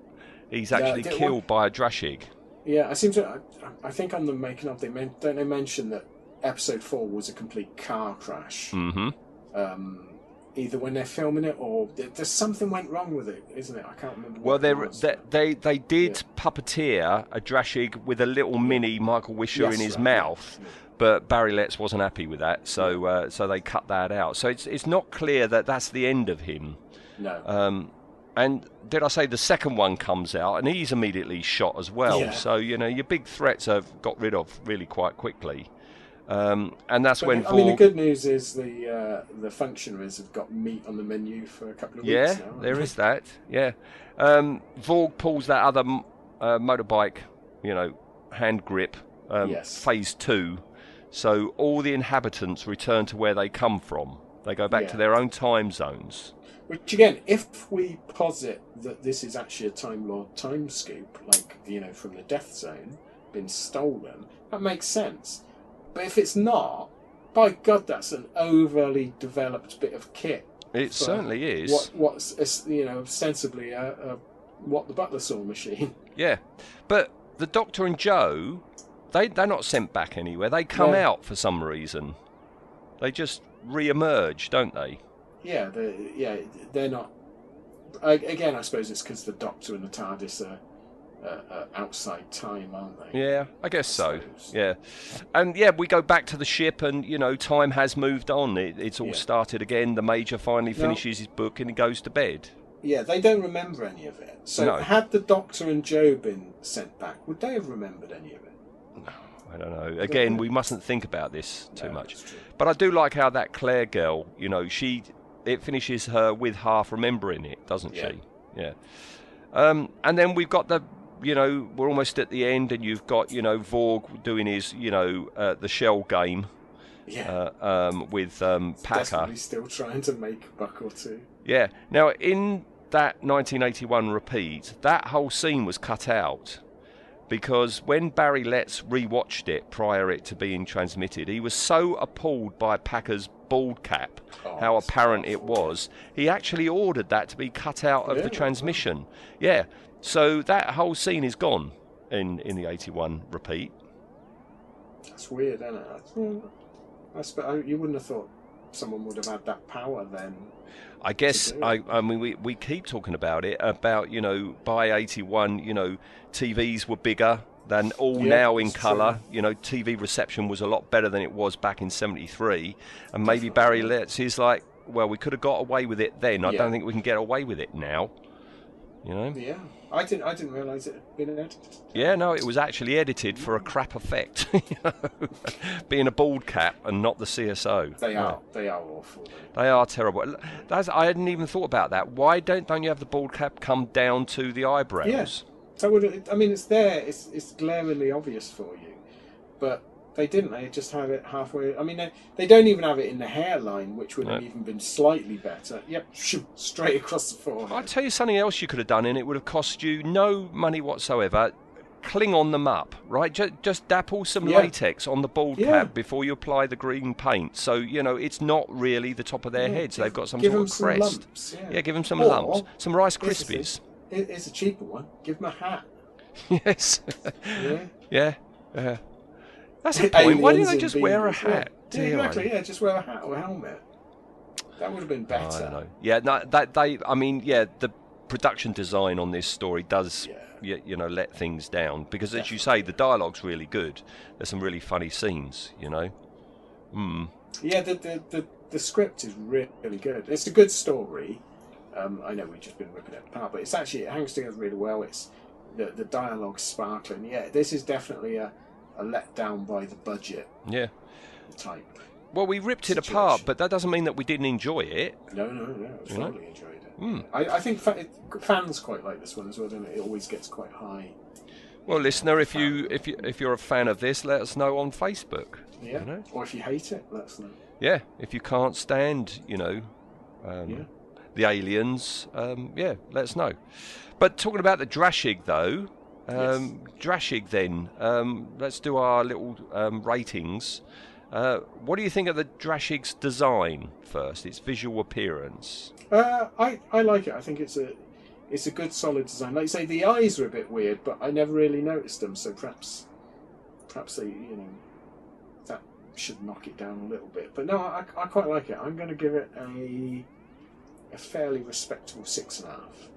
He's actually killed by a Drashig. Yeah, I seem to. I, I think on the making of they men, don't they mention that episode four was a complete car crash. hmm Um, either when they're filming it or there- there's something went wrong with it, isn't it? I can't remember. Well, they, they they they did Yeah. puppeteer a Drashig with a little mini Michael Wisher Yes, in his right, mouth, yeah. but Barry Letts wasn't happy with that, so uh, so they cut that out. So it's it's not clear that that's the end of him. No. Um, and did I say the second one comes out and he's immediately shot as well? Yeah. So you know your big threats have got rid of really quite quickly, um, and that's But when I mean, the good news is the uh, the functionaries have got meat on the menu for a couple of yeah, weeks now. there is that. Yeah, um, Vorg pulls that other uh, motorbike, you know, hand grip. Um, Yes. Phase two, so all the inhabitants return to where they come from. They go back to their own time zones. Which again, if we posit that this is actually a Time Lord time scoop, like you know from the Death Zone, been stolen, that makes sense. But if it's not, by God, that's an overly developed bit of kit. It certainly is. What, what's you know ostensibly a, a what the Butler saw machine. Yeah, but the Doctor and Jo, they they're not sent back anywhere. They come No. out for some reason. They just re-emerge, don't they? Yeah, they yeah they're not. I, again, I suppose it's because the Doctor and the TARDIS are uh, uh, outside time, aren't they? Yeah, I guess so. suppose. Yeah, and yeah, we go back to the ship, and you know, time has moved on. It, it's all Yeah. started again. The Major finally No. finishes his book and he goes to bed. Yeah, they don't remember any of it. So, No. had the Doctor and Jo been sent back, would they have remembered any of it? No. I don't know. Again, we mustn't think about this too No, much. But I do like how that Claire girl, you know, she it finishes her with half remembering it, doesn't Yeah. she? Yeah. Um, and then we've got the, you know, we're almost at the end, and you've got, you know, Vorg doing his, you know, uh, the shell game Yeah, uh, um, with um, Packer. still trying to make a buck or two. Yeah. Now, in that 1981 repeat, that whole scene was cut out because when Barry Letts rewatched it prior it to being transmitted, he was so appalled by Packer's bald cap, Oh, how apparent it was, he actually ordered that to be cut out of Yeah, the transmission. Yeah. So that whole scene is gone in, in the 81 repeat. That's weird, isn't it? I suppose you wouldn't have thought someone would have had that power then. I guess. I, I mean we, we keep talking about it about you know by 81 you know TVs were bigger than all Yeah, now in colour true. you know TV reception was a lot better than it was back in 73 and maybe Barry Letts is like well we could have got away with it then I Yeah. don't think we can get away with it now you know Yeah, I didn't. I didn't realise it had been edited. yeah no it was actually edited for a crap effect you know, being a bald cap and not the CSO They Yeah. are. They are awful. Though. They are terrible. That's, I hadn't even thought about that. Why don't don't you have the bald cap come down to the eyebrows? Yes. So would I mean, it's there. It's it's glaringly obvious for you, but they didn't. They just have it halfway. I mean, they, they don't even have it in the hairline, which would have even been slightly better. Yep, shoo, straight across the forehead. I'll tell you something else you could have done, and it would have cost you no money whatsoever. Klingon them up, right? Just, just dapple some Yeah. latex on the bald Yeah. cap before you apply the green paint. So you know it's not really the top of their Yeah, heads. give- They've got some sort of some crest. lumps, yeah. give them some Or- lumps, some Rice. Krispies. It- It's a cheaper one. Give them a hat. yes. Yeah. yeah. Yeah. That's the point. Why didn't they just wear a yeah. hat? Yeah, exactly. Yeah, just wear a hat or a helmet. That would have been better. I don't know. Yeah, no, that they. I mean, yeah, the production design on this story does, Yeah. you, you know, let things down because, as you say, the dialogue's really good. There's some really funny scenes, you know. Hmm. Yeah, the, the, the, the script is really good. It's a good story. Um, I know we've just been ripping it apart, but it's actually it hangs together really well. It's the the dialogue's sparkling. Yeah, this is definitely a, a letdown by the budget Yeah. type. Well, we ripped it apart, but that doesn't mean that we didn't enjoy it. No, no, no. I thoroughly enjoyed it. Hmm. I, I think fa- it, fans quite like this one as well. Don't it? it always gets quite high. Well, listener, if you if you if you're a fan of this, let us know on Facebook. Yeah. You know? Or if you hate it, let us know. Yeah. If you can't stand, you know, um, Yeah. The aliens, um, yeah, let us know. But talking about the Drashig though, um, Drashig then, um, let's do our little um, ratings. Uh, what do you think of the Drashig's design first? Its visual appearance. Uh, I I like it. I think it's a it's a good solid design. Like you say, the eyes are a bit weird, but I never really noticed them. So perhaps perhaps they you know that should knock it down a little bit. But no, I, I quite like it. I'm going to give it a a fairly respectable six and a half.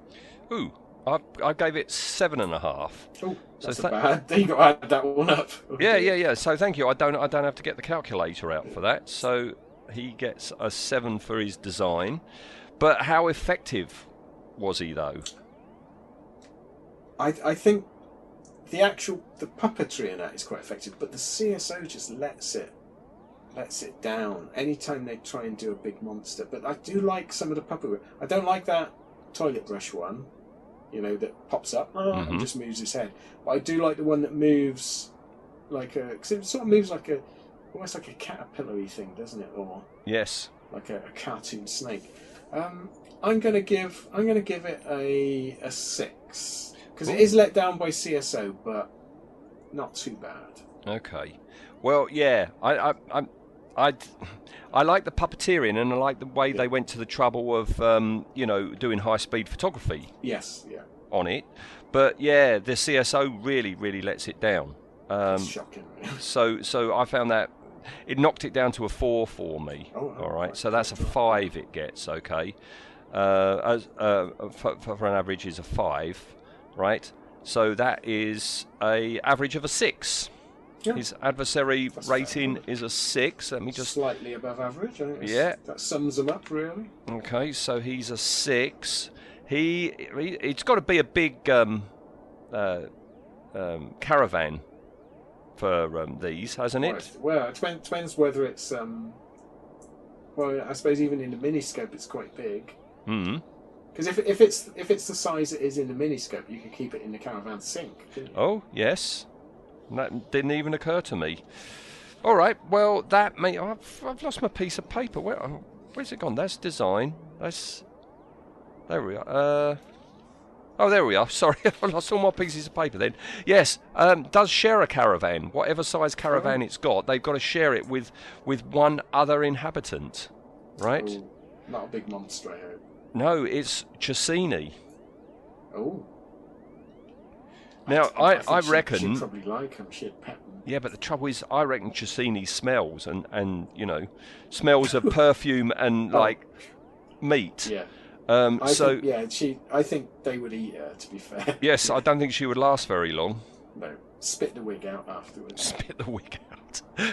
Ooh, I, I gave it seven and a half. Oh, that's tha- a bad. You got to add that one up. Yeah, yeah, yeah. So thank you. I don't, I don't have to get the calculator out for that. So he gets a seven for his design. But how effective was he though? I I think the actual the puppetry in that is quite effective, but the CSO just lets it lets it down anytime they try and do a big monster. But I do like some of the puppetry. I don't like that toilet brush one, you know, that pops up "Ah," Mhm. and just moves his head. But I do like the one that moves like a because it sort of moves like a almost like a caterpillar thing, doesn't it? Or Yes. like a, a cartoon snake. Um, I'm gonna give I'm gonna give it a a six because it is let down by CSO, but not too bad. Okay. Well, yeah. I, I, I, I, I like the puppeteering, and I like the way they went to the trouble of, um, you know, doing high-speed photography Yes, yeah, on it. But yeah, the CSO really, really lets it down. Um, shocking. So so I found that it knocked it down to a four for me. Oh, all right, right. so that's a five. It gets okay. Uh, as uh, for, for for an average is a five, right? So that is a average of a six. Yeah. His adversary That's rating is a six. Let me just slightly above average. I think that's- Yeah. that sums him up really. okay. So he's a six. He, he it's got to be a big um, uh, um, caravan for um, these, hasn't it? Right. Well, it depends, depends whether it's um. Well, I suppose even in the miniscope, it's quite big. Hmm. Because if, if it's if it's the size it is in the miniscope, you could keep it in the caravan sink. couldn't you? Oh, yes. That didn't even occur to me. All right, well, that may. I've, I've lost my piece of paper. Where, oh, where's it gone? That's design. That's. There we are. Uh, oh, there we are. Sorry, I lost all my pieces of paper then. Yes, um, does share a caravan. Whatever size caravan it's got, they've got to share it with, with one other inhabitant. Right? Oh, not a big monster, I hope. No, it's Chesini. Oh. Now, I, I, she'd- reckon. She'd probably like him. She'd pet them. Yeah, but the trouble is, I reckon Chesini smells and, and you know, smells of perfume and Oh. like meat. Yeah. Um, I so think, yeah, she. I think they would eat her. To be fair. yes, I don't think she would last very long. No, spit the wig out afterwards. Spit the wig out.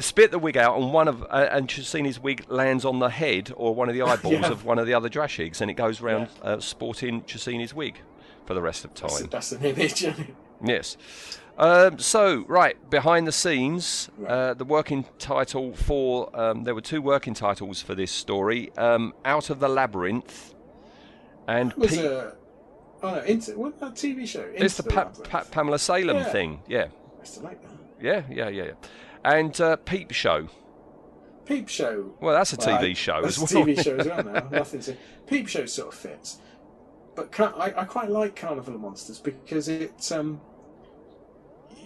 Spit the wig out, and one of uh, and Chesini's wig lands on the head or one of the eyeballs Yeah. of one of the other Drashigs, and it goes round uh, sporting Chesini's wig for the rest of time. that's an image. Yes. Um, so, right, behind the scenes, Right. uh, the working title for. Um, there were two working titles for this story um, Out of the Labyrinth and It was Pe- a. Oh no, into what that TV show? It's the Into pa- pa- Pamela Salem Yeah. thing. Yeah. I used to like that. Yeah, yeah, yeah, yeah. And uh, Peep Show. Peep Show. Well, that's a Well, TV I- show that's as a well. TV show as well now. Nothing to. Peep Show sort of fits, but I, I quite like Carnival of Monsters because it. Um,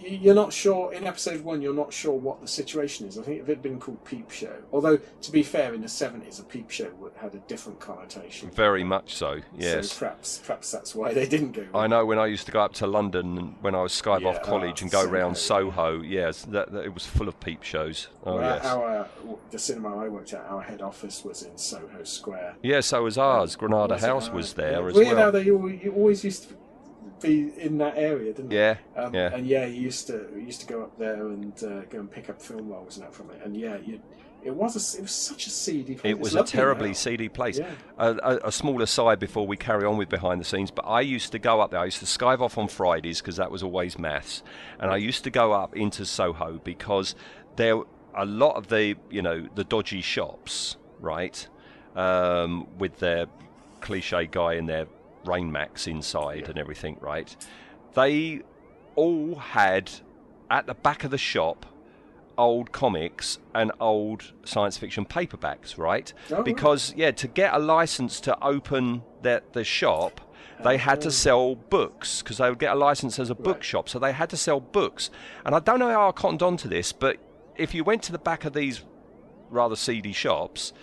you're not sure in episode one. You're not sure what the situation is. I think if it had been called Peep Show, although to be fair, in the seventies, a Peep Show would, had a different connotation. Very much so, yes. So perhaps, perhaps that's why they didn't go. I know when I used to go up to London when I was Skyboff Yeah, ah, College oh, and go Soho, round yeah. Soho, yes, that, that it was full of peep shows. Oh, Well, yes. Our the cinema I worked at, our head office was in Soho Square. Yeah, so was ours. Uh, Granada Was? House was yeah. there as Weird how well. they al- you always used to be in that area, didn't Yeah? Um, yeah. And yeah, you used to used to go up there and uh, go and pick up film rolls and that from it. And yeah, you, it was a, it was such a seedy place. It was a terribly now. seedy place. Yeah. A, a, a small aside before we carry on with behind the scenes, but I used to go up there. I used to skive off on Fridays because that was always maths, and I used to go up into Soho because there a lot of the you know the dodgy shops, right, um, with their cliche guy in their rain max inside and everything, right. They all had at the back of the shop old comics and old science fiction paperbacks, right? Oh, because yeah, to get a license to open the the shop, they had to sell books because they would get a license as a bookshop, so they had to sell books. And I don't know how I cottoned on to this, but if you went to the back of these rather seedy shops,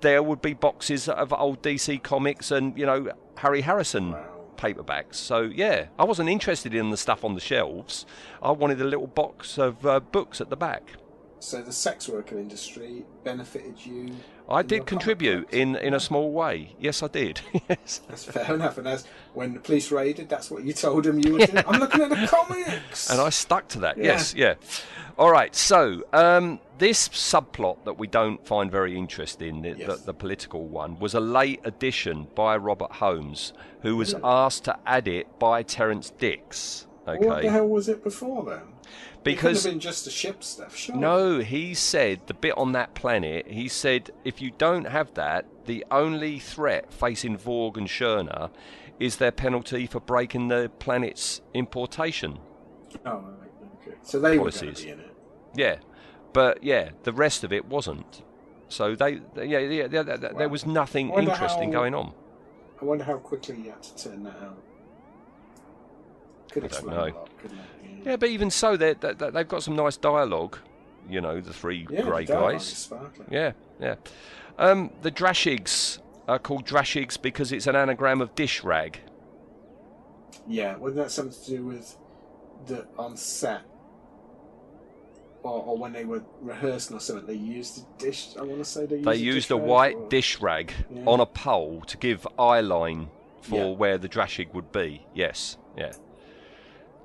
there would be boxes of old DC comics and you know Harry Harrison paperbacks. So yeah, I wasn't interested in the stuff on the shelves. I wanted a little box of uh, books at the back. So the sex worker industry benefited you. I did contribute in, in a small way. Yes, I did. yes. That's fair enough. And as when the police raided, that's what you told them you were doing. I'm looking at the comics. And I stuck to that. Yeah. Yes, yeah. All right. So um, this subplot that we don't find very interesting, the, Yes. the, the political one, was a late addition by Robert Holmes, who was asked to add it by Terrance Dicks. Okay. What the hell was it before then? It could Because have been just the ship stuff. Sure. No, he said the bit on that planet. He said if you don't have that, the only threat facing Vorg and Shirna is their penalty for breaking the planet's importation. Oh, okay. So they were Policies. be in it. Yeah, but yeah, the rest of it wasn't. So they, yeah, yeah, yeah, there- there there was nothing interesting how- going on. I wonder how quickly you had to turn that out. Could I don't know. lot. Yeah, but even so, they they they've got some nice dialogue. You know, the three Yeah, grey guys. Yeah, yeah. Um, the Drashigs are called Drashigs because it's an anagram of dish rag. Yeah, wasn't that something to do with the on set, or, or when they were rehearsing or something? They used a dish. I want to say they used. They a used a white or- dish rag Yeah. on a pole to give eye line for Yeah. where the Drashig would be. Yes, yeah.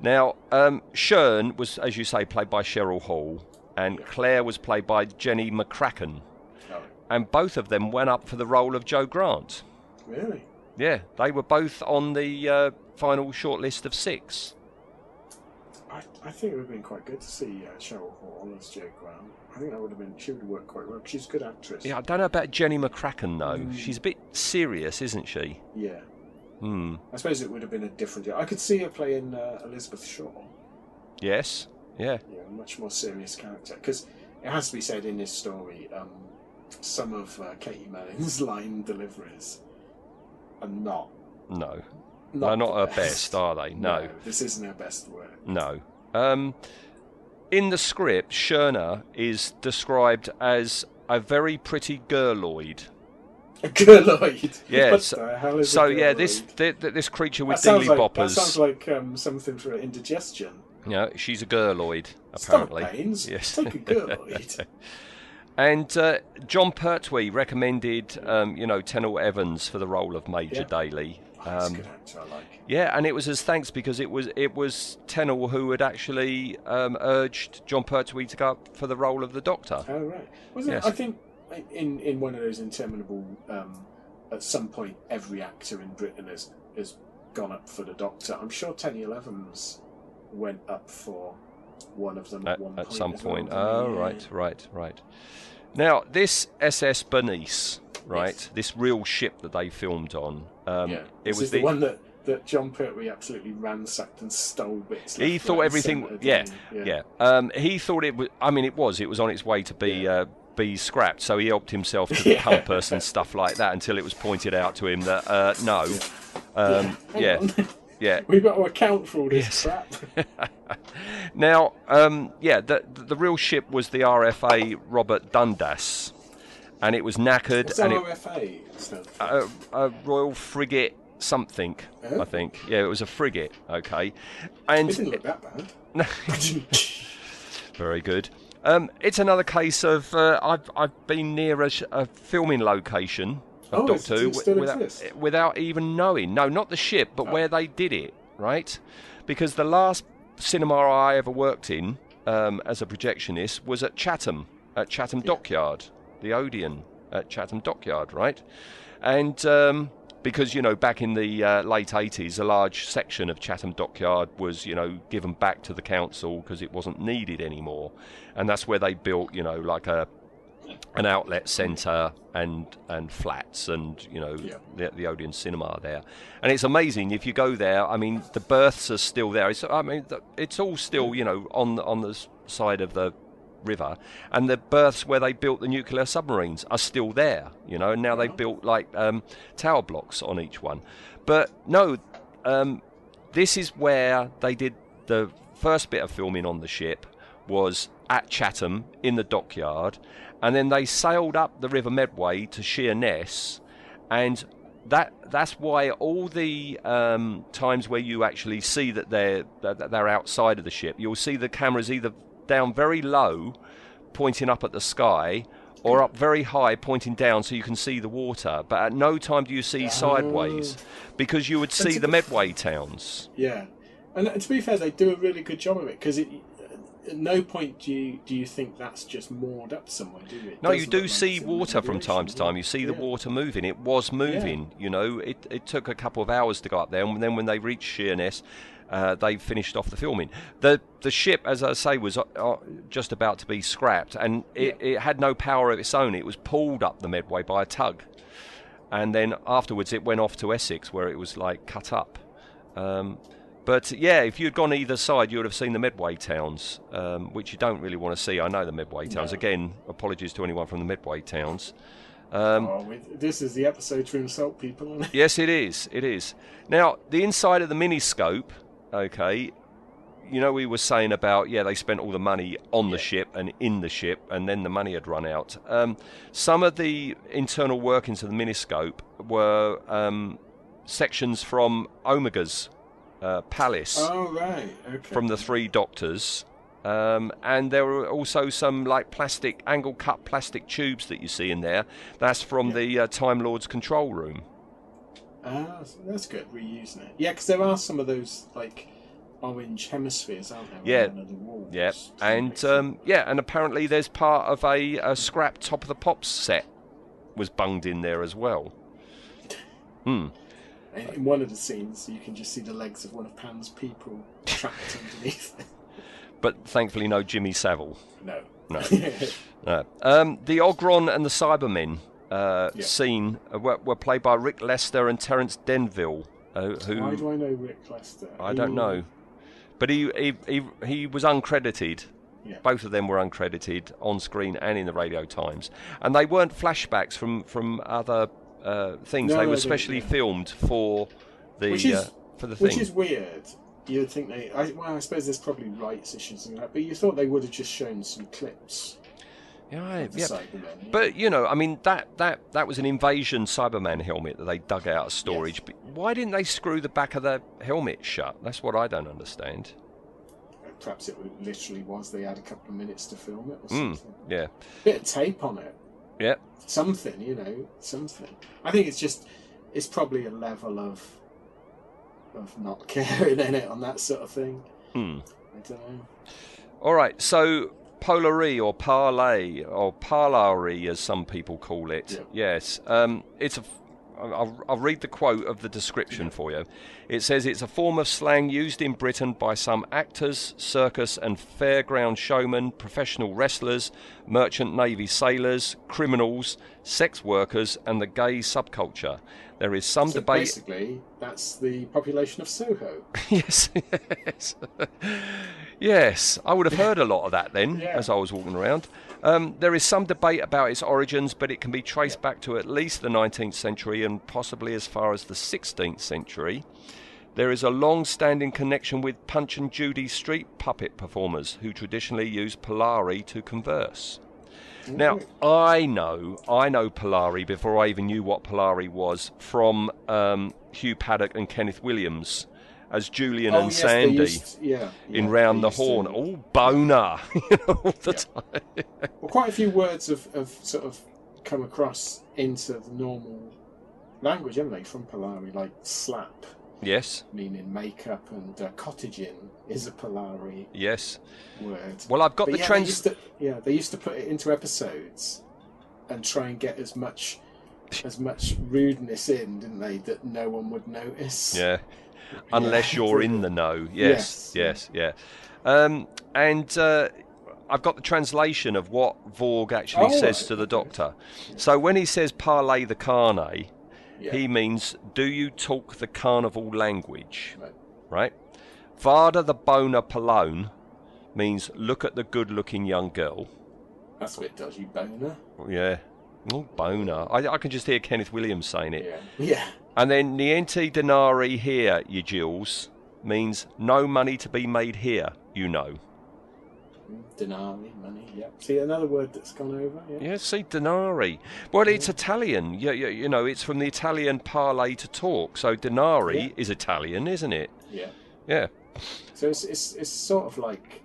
Now, um, Shern was, as you say, played by Cheryl Hall, and Claire was played by Jenny McCracken, Oh, and both of them went up for the role of Jo Grant. really? Yeah, they were both on the uh, final shortlist of six. I, I think it would have been quite good to see uh, Cheryl Hall as Jo Grant. I think that would have been. She would have worked quite well. She's a good actress. Yeah, I don't know about Jenny McCracken though. Mm. She's a bit serious, isn't she? Yeah. Hmm. I suppose it would have been a different. I could see her playing uh, Elizabeth Shaw. Yes. Yeah. know, a much more serious character. Because it has to be said in this story, um, some of uh, Katy Manning's line deliveries are not. No. not They're not her best, are they? No. this isn't her best work. No. Um, in the script, Shirna is described as a very pretty girloid. A girloid. Yeah, so- the hell is So yeah, this girloid? th- th- this creature with that like, that sounds like um, something for indigestion. Yeah, she's a girloid Stomach apparently. pains. Yes. Take a girloid. And uh, Jon Pertwee recommended, um, you know, Tenniel Evans for the role of Major Yeah. Daly. Oh, that's a Um, good actor. I like. yeah, and it was as thanks because it was it was Tenniel who had actually um, urged Jon Pertwee to go up for the role of the Doctor. Oh right. Yes. it? I think in in one of those interminable. Um, at some point, every actor in Britain has has gone up for the Doctor. I'm sure Tenniel Evans went up for one of them at, at, one at point. some as well, point. Oh, Yeah. right, right, right. Now, this SS Bernice, right, Yes. this real ship that they filmed on, um, yeah. it This was is the, one that, that Jon Pertwee absolutely ransacked and stole bits. He thought everything. Yeah, yeah. he? Um, he thought it was. I mean, it was. It was on its way to be Yeah. uh, be scrapped. So he helped himself to the Yeah. compass and stuff like that until it was pointed out to him that uh, no. Um, yeah, yeah. We've got to account for all this crap. Now, um, yeah, the, the real ship was the RFA Robert Dundas, and it was knackered What's and it, RFA stand for? a, a Royal Frigate something. Oh. I think. Yeah, it was a frigate. Okay, and it didn't look that bad. No. Very good. Um, it's another case of uh, I've I've been near a, sh- a filming location of Oh, Doctor Who without, without even knowing. No, not the ship, but where they did it. Right, because the last cinema I ever worked in um, as a projectionist was at Chatham, at Chatham Dockyard, the Odeon at Chatham Dockyard. Right, and um, because you know back in the uh, late 80s a large section of Chatham Dockyard was you know given back to the council because it wasn't needed anymore. And that's where they built you know like a an outlet centre and and flats and you know Yeah. the, the Odeon cinema there. And it's amazing if you go there I mean the berths are still there. It's I mean it's all still you know on on the side of the river, and the berths where they built the nuclear submarines are still there. You know, and now they've built like um, tower blocks on each one. But no, um, this is where they did the first bit of filming on the ship was at Chatham in the dockyard, and then they sailed up the River Medway to Sheerness, and that that's why all the um, times where you actually see that they're that they're outside of the ship, you'll see the cameras either down very low, pointing up at the sky, or up very high, pointing down so you can see the water. But at no time do you see sideways, because you would see the Medway towns. Yeah, and to be fair, they do a really good job of it because it. At no point do you do you think that's just moored up somewhere, do you? It No, you do see water from time to time. You see the water moving. It was moving. You know, it, it took a couple of hours to go up there, and then when they reached Sheerness, uh, they finished off the filming. The the ship, as I say, was uh, uh, just about to be scrapped, and it, it had no power of its own. It was pulled up the Medway by a tug, and then afterwards it went off to Essex, where it was like cut up. Um, but yeah, if you'd gone either side, you would have seen the Medway towns, um, which you don't really want to see. I know the Medway towns. No. Again, apologies to anyone from the Medway towns. Oh, this is the episode to insult people. Yes, it is. It is. Now, the inside of the miniscope, okay, you know, we were saying about, yeah, they spent all the money on the ship and in the ship, and then the money had run out. Um, some of the internal workings of the miniscope were um, sections from Omega's uh, palace Oh right, okay. from the Three Doctors. Um, and there were also some like plastic angle cut plastic tubes that you see in there. That's from the uh, Time Lord's control room. Ah, that's good. Reusing it. Yeah, because there are some of those like orange hemispheres, aren't there? Yeah. on the walls. Yeah, and um, yeah, and apparently there's part of a, a scrap Top of the Pops set was bunged in there as well. Hmm. In one of the scenes, you can just see the legs of one of Pan's people trapped underneath. But thankfully, no Jimmy Savile. No. No. No. Um, the Ogron and the Cybermen uh, Yeah. scene uh, were, were played by Rick Lester and Terence Denville, uh, who Why do I know Rick Lester? I don't know, but he he he, he was uncredited. Yeah. Both of them were uncredited on screen and in the Radio Times, and they weren't flashbacks from from other uh, things. No, they no, were specially yeah. filmed for the Which is uh, for the thing. which is weird. You'd think they. I, well, I suppose there's probably rights issues and that, but you thought they would have just shown some clips yeah, yeah. But you know, I mean that that that was an invasion Cyberman helmet that they dug out of storage. Yes. But Why didn't they screw the back of the helmet shut? That's what I don't understand. perhaps it literally was they had a couple of minutes to film it or Mm, yeah, Bit of tape on it. yeah. something, you know, something. I think it's just it's probably a level of of not caring in it on that sort of thing. Hmm. I don't know. All right, so Polari or parlay or parlary, as some people call it. Yeah. Yes, um, it's a. I'll, I'll read the quote of the description for you. It says it's a form of slang used in Britain by some actors, circus and fairground showmen, professional wrestlers, merchant navy sailors, criminals, sex workers, and the gay subculture. There is some So debate. basically, that's the population of Soho. yes, yes, yes. I would have heard a lot of that then Yeah. as I was walking around. Um, there is some debate about its origins, but it can be traced back to at least the 19th century and possibly as far as the 16th century. There is a long standing connection with Punch and Judy street puppet performers who traditionally use Polari to converse. Now, I know, I know Polari before I even knew what Polari was from um, Hugh Paddick and Kenneth Williams as Julian oh and yes, Sandy used, yeah, in yeah, Round the used to- Horne. All boner, you know, all the time. Well, quite a few words have, have sort of come across into the normal language, haven't they? From Polari, like slap, Yes, meaning makeup, and uh, cottaging is a Polari yes. word. Well, I've got But the yeah, trans. used to, yeah, they used to put it into episodes and try and get as much as much rudeness in, didn't they? That no one would notice. Yeah, unless you're in the know. Yes, Yes, yes, yeah. Um, and uh, I've got the translation of what Vorg actually Oh, says to the doctor. So when he says parlay the carne, Yeah. he means do you talk the carnival language? Right. Right? Vada the bona Polone means look at the good-looking young girl. That's a bit dodgy, boner. Yeah. Oh, boner. I, I can just hear Kenneth Williams saying it. Yeah. Yeah. And then niente denari here, you Jills, means no money to be made here, you know. Denari, money. Yeah. See another word that's gone over. Yeah. Yeah, see, denari. Well, it's Italian. Yeah, yeah, you know, it's from the Italian parlay to talk. So denari Yeah. is Italian, isn't it? Yeah. Yeah. So it's, it's it's sort of like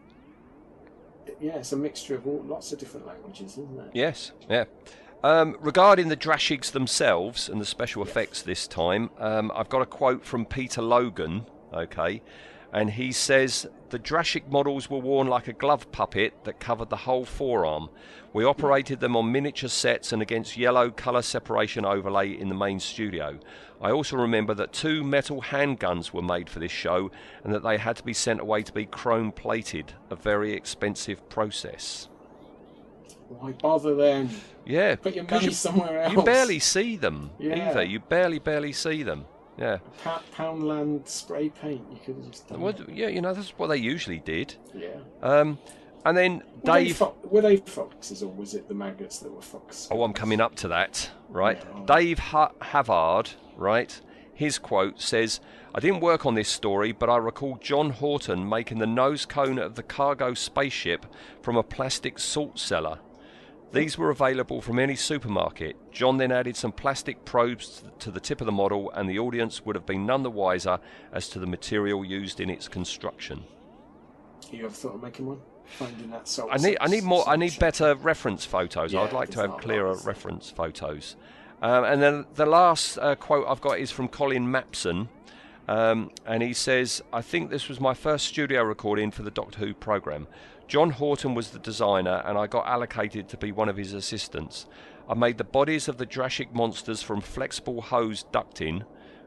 yeah, it's a mixture of all, lots of different languages, isn't it? Yes, yeah. Um, regarding the Drashigs themselves and the special effects this time, um, I've got a quote from Peter Logan, okay, and he says the Drashig models were worn like a glove puppet that covered the whole forearm. We operated them on miniature sets and against yellow colour separation overlay in the main studio. I also remember that two metal handguns were made for this show and that they had to be sent away to be chrome plated, a very expensive process. Why bother then? Yeah, Put your money you, somewhere else. You barely see them Yeah. either. You barely, barely see them. Yeah. Pa- Poundland spray paint. You could have just done. Well, that. yeah, you know that's what they usually did. Yeah. Um, and then Were they, Dave. fo- were they foxes or was it the maggots that were foxes? Oh, I'm coming up to that, right? Yeah. Dave ha- Havard, right? His quote says, I didn't work on this story, but I recall John Horton making the nose cone of the cargo spaceship from a plastic salt cellar. These were available from any supermarket. John then added some plastic probes to the tip of the model, and the audience would have been none the wiser as to the material used in its construction. You ever thought of making one? Finding that salt. I need, I need more. I need better reference photos. Yeah, I'd like to have clearer lot, is there? reference photos. Um, and then the last uh, quote I've got is from Colin Mapson, um, and he says, "I think this was my first studio recording for the Doctor Who program. John Horton was the designer, and I got allocated to be one of his assistants. I made the bodies of the Drashig monsters from flexible hose ducting,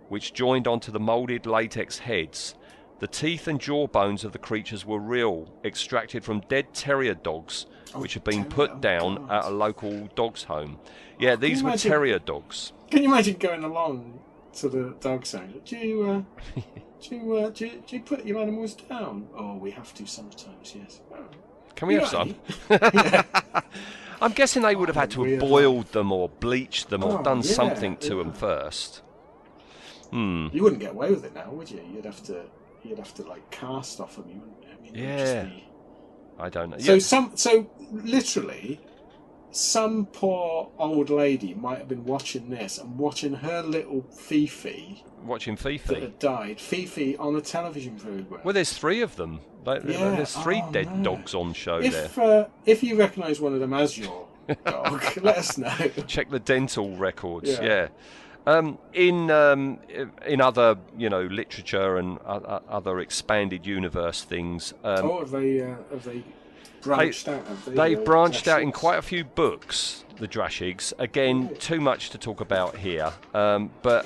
which joined onto the moulded latex heads." The teeth and jaw bones of the creatures were real, extracted from dead terrier dogs, which had been put oh down at a local dog's home. Yeah, these were imagine- terrier dogs. Can you imagine going along to the dog sound? Do you, uh, do you, uh, do you, do you put your animals down? Oh, we have to sometimes. Yes. Oh. Can we have some? I'm guessing they would have had to have weird boiled them or bleached them or Oh, done yeah, something to yeah. them first. Hmm. You wouldn't get away with it now, would you? You'd have to, you'd have to like cast off them. You wouldn't. I mean, it would just Yeah. be- I don't know. So Yeah, some, so literally, some poor old lady might have been watching this and watching her little Fifi watching Fifi that had died, Fifi on a television program. Well, there's three of them. Like, Yeah, There's three oh, dead no. dogs on show there. if uh, if you recognise one of them as your dog, let us know. check the dental records. Yeah. Yeah. Um, in um, in other you know literature and other expanded universe things, um, oh, have they uh, have they branched out? Have they, they've uh, branched out in quite a few books. The Drashigs. Again, too much to talk about here, um, but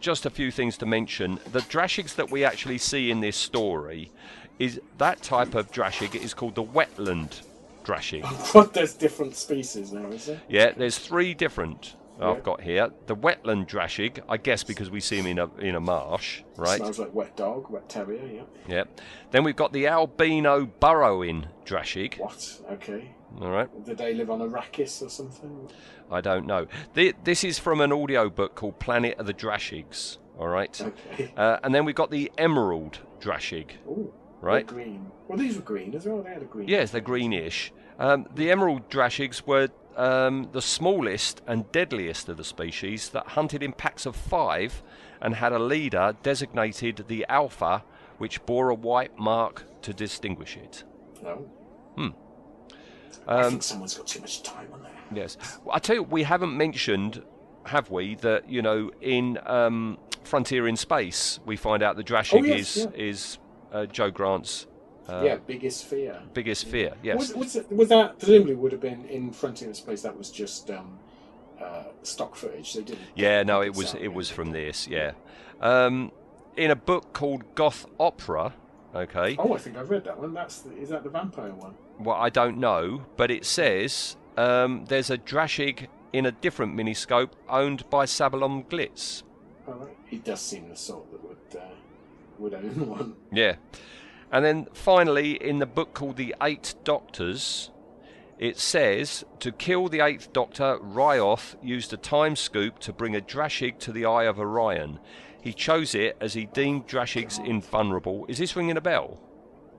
just a few things to mention. The Drashigs that we actually see in this story is that type of Drashig is called the wetland Drashig. But there's different species now, is there? Yeah, there's three different. I've got here. The wetland drashig, I guess because we see him in a in a marsh, right? Smells like wet dog, wet terrier. Yeah. Yeah. Then we've got the albino burrowing drashig. What? Okay. All right. Did they live on Arrakis or something? I don't know. The, this is from an audio book called Planet of the Drashigs. All right. Okay. Uh, and then we've got the emerald drashig. Ooh. Right. Green. Well, these were green as well. They had a green. Yes, they're greenish. Um, the emerald drashigs were um, the smallest and deadliest of the species that hunted in packs of five and had a leader designated the alpha, which bore a white mark to distinguish it. No. Hmm. I Um, think someone's got too much time on there. Yes. Well, I tell you, we haven't mentioned, have we, that you know in um, Frontier in Space we find out the drashig Oh, yes, is yeah. is uh, Jo Grant's uh, yeah, biggest fear. biggest fear. Yes. Was, was, it, was that presumably would have been in Frontier in Space? That was just um, uh, stock footage. They didn't. Yeah, no, it was sound it was from this. Yeah, um, in a book called Goth Opera. Okay, Oh, I think I've read that one. That's the, is that the vampire one? well, I don't know, but it says um, there's a Drashig in a different miniscope owned by Sabalom Glitz. Oh, right. He does seem the sort that would uh, would own one. Yeah. And then finally, in the book called The Eight Doctors, it says to kill the Eighth Doctor, Ryoth used a time scoop to bring a Drashig to the Eye of Orion. He chose it as he deemed Drashigs invulnerable. Is this ringing a bell?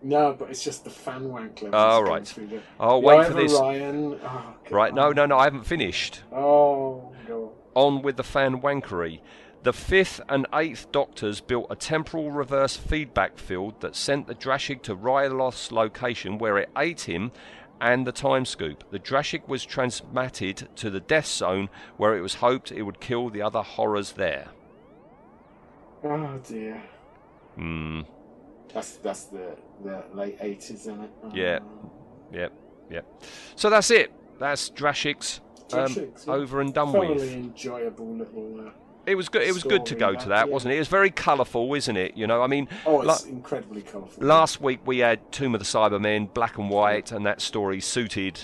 No, but it's just the fan wank levels. Oh, right. the- I'll the wait for this. Orion. Oh, Right, no, no, no, I haven't finished. Oh, go On with the fan wankery. The fifth and eighth doctors built a temporal reverse feedback field that sent the Drashig to Ryloth's location where it ate him and the time scoop. The Drashig was transmitted to the death zone where it was hoped it would kill the other horrors there. Oh dear. Hmm. That's that's the the late eighties, isn't it? Oh. Yeah. Yep. Yep. So that's it. That's Drashigs. Um, yeah. over and done Thoroughly with. enjoyable little. Uh, It was good. It was good to go to that, yeah. wasn't it? It was very colourful, isn't it? You know, I mean, oh, la- it's incredibly colourful. Last week we had Tomb of the Cybermen, black and white, and that story suited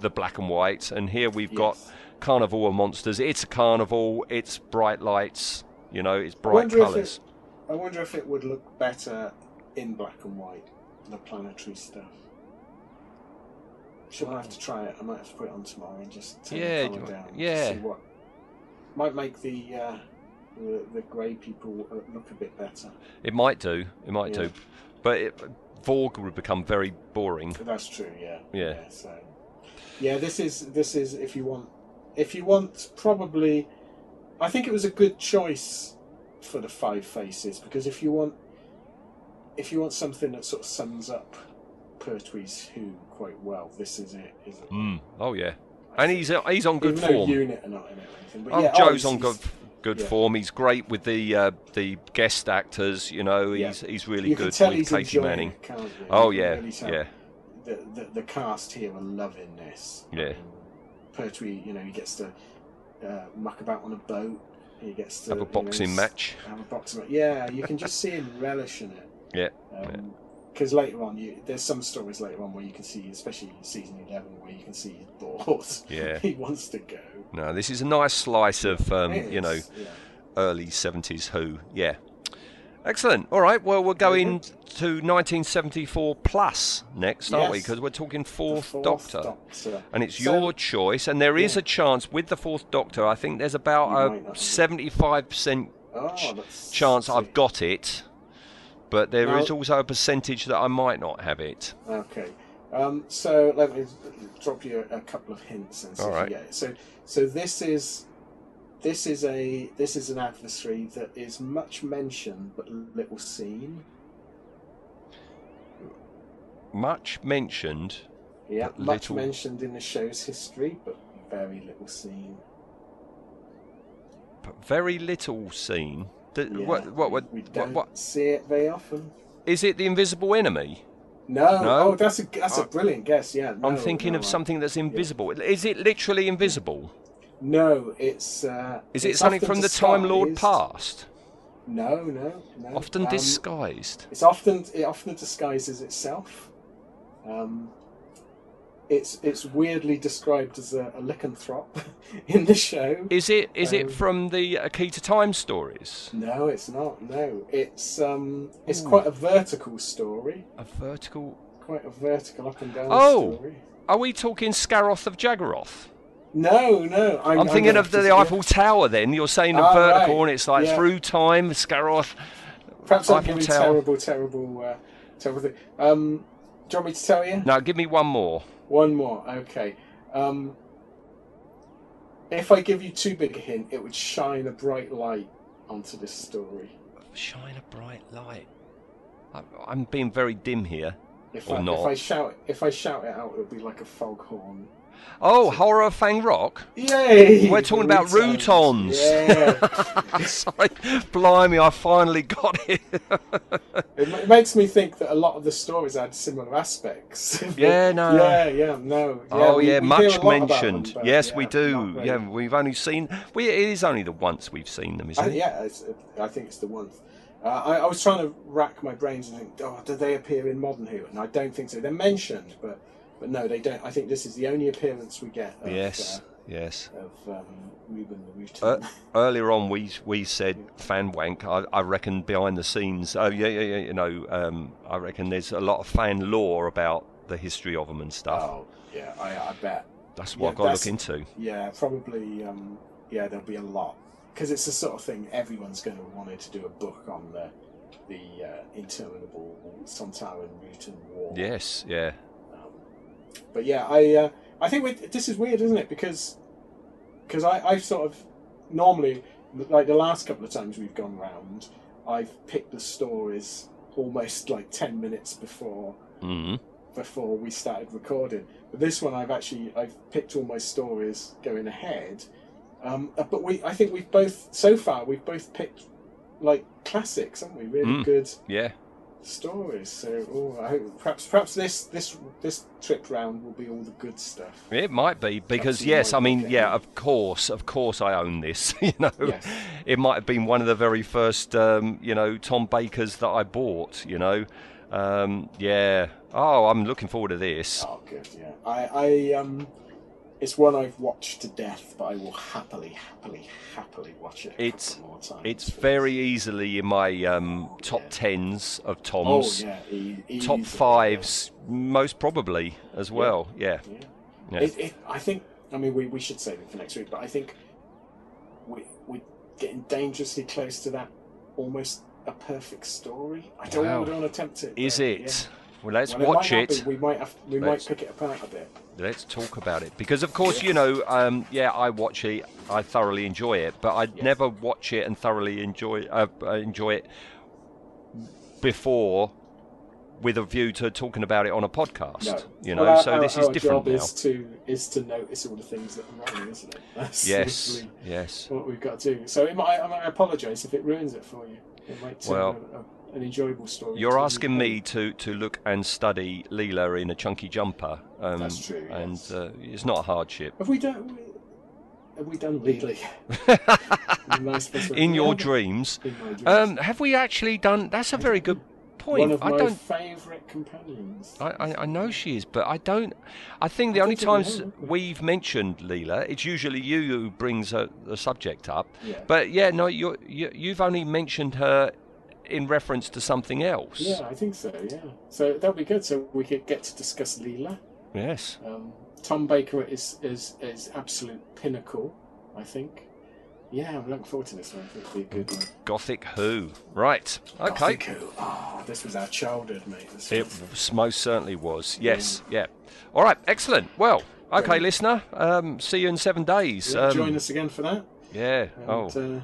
the black and white. And here we've got Carnival of Monsters. It's a carnival. It's bright lights. You know, it's bright colours. it- I wonder if it would look better in black and white, the planetary stuff. Should I have to try it? I might have to put it on tomorrow and just turn Yeah, the colour down. to yeah. see what might make the uh, the, the grey people uh, look a bit better. It might do. It might Yeah. do. But it, Vorg would become very boring. That's true. Yeah. Yeah. So, yeah, this is this is if you want if you want probably, I think it was a good choice for the five faces because if you want if you want something that sort of sums up Pertwee's Who quite well, this is it, isn't it? Mm. Oh yeah, and he's he's on good form. UNIT are not in it or anything. But Oh, yeah, Jo's oh, on good good yeah. form. He's great with the uh, the guest actors. You know, Yeah. he's he's really you can good tell with he's Katy Manning. It? Oh yeah, really yeah. the, the the cast here are loving this. Yeah. I mean, Pertwee, you know, he gets to uh, muck about on a boat. He gets to Have a you know, boxing match. Have a boxing match. Yeah, you can just see him relishing it. Yeah. Because later on, you, there's some stories later on where you can see, especially season eleven, where you can see he's bored. Yeah. he wants to go. No, this is a nice slice of um, you know yeah. early seventies Who. Yeah. Excellent. All right. Well, we're going to 1974 plus next, aren't we? Because we're talking fourth, fourth Doctor. Doctor. And it's So- your choice, and there is Yeah. a chance with the fourth Doctor. I think there's about not a seventy-five percent Oh, chance. I've got it, but there is Now- also a percentage that I might not have it. Okay. Um, so let me drop you a, a couple of hints and see All if you get it. So, so this is this is a this is an adversary that is much mentioned but little seen. Much mentioned. Yeah, much little- mentioned in the show's history, but very little seen. but very little seen. D- Yeah, what, what, what, we don't what- see it very often. is it? The invisible enemy? No, No? oh, that's a that's a brilliant guess. Yeah, I'm thinking no, of something that's invisible. Is it literally invisible? No, it's. Uh, Is it it's something from the Time Lord disguised. past? No, no, no. Often Um, disguised. It's often it often disguises itself. Um, it's it's weirdly described as a, a lycanthrope in the show. Is it? Is um, it from the Key to Time stories? No, it's not. No, it's um, it's Ooh. quite a vertical story. A vertical. Quite a vertical up and down Oh. story. Are we talking Scaroth of Jagaroth? No, no. I'm, I'm thinking gonna of the, the Eiffel Tower. Then you're saying the Ah, vertical, right. and it's like Yeah. through time, Scaroth. Perhaps I'm giving Tower. terrible, terrible, uh, terrible thing. Um, do you want me to tell you? Now give me one more. One more, okay. Um, if I give you too big a hint, it would shine a bright light onto this story. Shine a bright light. I'm being very dim here. If Or I, not. if I shout, if I shout it out, it'll be like a foghorn. Oh, Horror of Fang Rock. Yay! We're talking about Rutans. Rutans. Yeah. Sorry, blimey, I finally got it. it, ma- it makes me think that a lot of the stories had similar aspects. Yeah, no. Yeah, yeah, no. Yeah, oh we- yeah, we much hear a lot about them, mentioned. yes, yeah, we do. very- Yeah, we've only seen. We it is only the once we've seen them, isn't I, it? yeah, it's, I think it's the one. Uh, I, I was trying to rack my brains and think, oh, do they appear in Modern Who? And I don't think so. They're mentioned, but but no, they don't. I think this is the only appearance we get. Of, Yes, uh, yes. of um, Ruben the Rutan. Uh, earlier on, we we said fan wank. I, I reckon behind the scenes, oh yeah, yeah, yeah. You know, um, I reckon there's a lot of fan lore about the history of them and stuff. oh, yeah, I, I bet. That's yeah, what I've got to look into. Yeah, probably. Um, yeah, there'll be a lot because it's the sort of thing everyone's going to want to do a book on the the uh, interminable Sontaran Rutan War. Yes, yeah, but yeah, I uh, I think we, this is weird, isn't it? Because because I I've sort of normally like the last couple of times we've gone round, I've picked the stories almost like ten minutes before mm before we started recording. But this one, I've actually I've picked all my stories going ahead. Um, uh, but we, I think we've both so far we've both picked like classics, haven't we? Really Mm. good yeah. Stories. So oh, I perhaps perhaps this this this trip round will be all the good stuff. It might be because yes, I mean yeah, of course, of course, I own this. You know, Yes. it might have been one of the very first, um, you know, Tom Bakers that I bought. You know, um, yeah. Oh, I'm looking forward to this. Oh, good. Yeah, I I um, it's one I've watched to death, but I will happily, happily, happily watch it. It's it's very easily in my um, top tens of Oh Tom's. yeah, e- Top fives, most probably as well. Yeah. Yeah. Yeah. It, it, I think. I mean, we, we should save it for next week, but I think we we're getting dangerously close to that almost a perfect story. I don't, Wow. I don't want to attempt it. Is it? yeah. Well, let's Well, watch it. be. We might have. We Let's- might pick it apart a bit. Let's talk about it because, of course, you know, um, yeah, I watch it. I thoroughly enjoy it, but I'd Yes. never watch it and thoroughly enjoy uh, uh, enjoy it before with a view to talking about it on a podcast. No. You know, Well, our- so our- this is our different job now. is to is to notice all the things that are wrong, isn't it? That's Yes, yes. what we've got to do. So it might, I, might apologise if it ruins it for you. It might turn Well, a, a, an enjoyable story. You're asking me to, to look and study Leela in a chunky jumper. Um, That's true, And yes. uh, it's not a hardship. Have we done? Have we done nice In your dreams. In dreams. Um, have we actually done? That's a very good point. One of I my don't. favourite companions. I, I, I know she is, but I don't. I think the I only times we've mentioned Leela, it's usually you who brings uh, the subject up. Yeah. But yeah, no, you're, you you've only mentioned her in reference to something else. Yeah, I think so. Yeah, so that'll be good. So we could get to discuss Leela. Yes. Um, Tom Baker is is is absolute pinnacle. I think. Yeah, I'm looking forward to this one. I think it'll be a good one. Gothic Who. Right. Okay. Gothic Who. Oh, this was our childhood, mate. This It was- most certainly was. Yes. Yeah. All right. Excellent. Well. Okay, listener. Um, see you in seven days. Yeah, Um, join us again for that. Yeah. And, Oh. uh,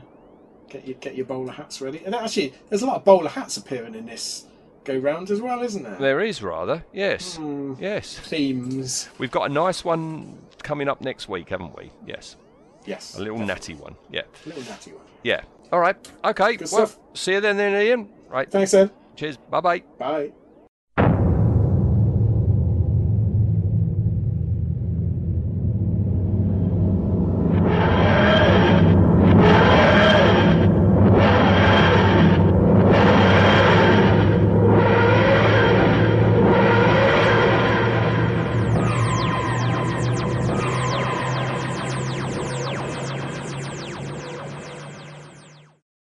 get your get your bowler hats ready. And actually, there's a lot of bowler hats appearing in this go round as well, isn't there? There is rather. Yes. Hmm. Yes. Themes. We've got a nice one coming up next week, haven't we? Yes. Yes. A little natty one. Yeah. A little natty one. Yeah. All right. Okay. Good well, stuff. see you then, then, Ian. Right. Thanks, Ed. Cheers. Bye bye. Bye.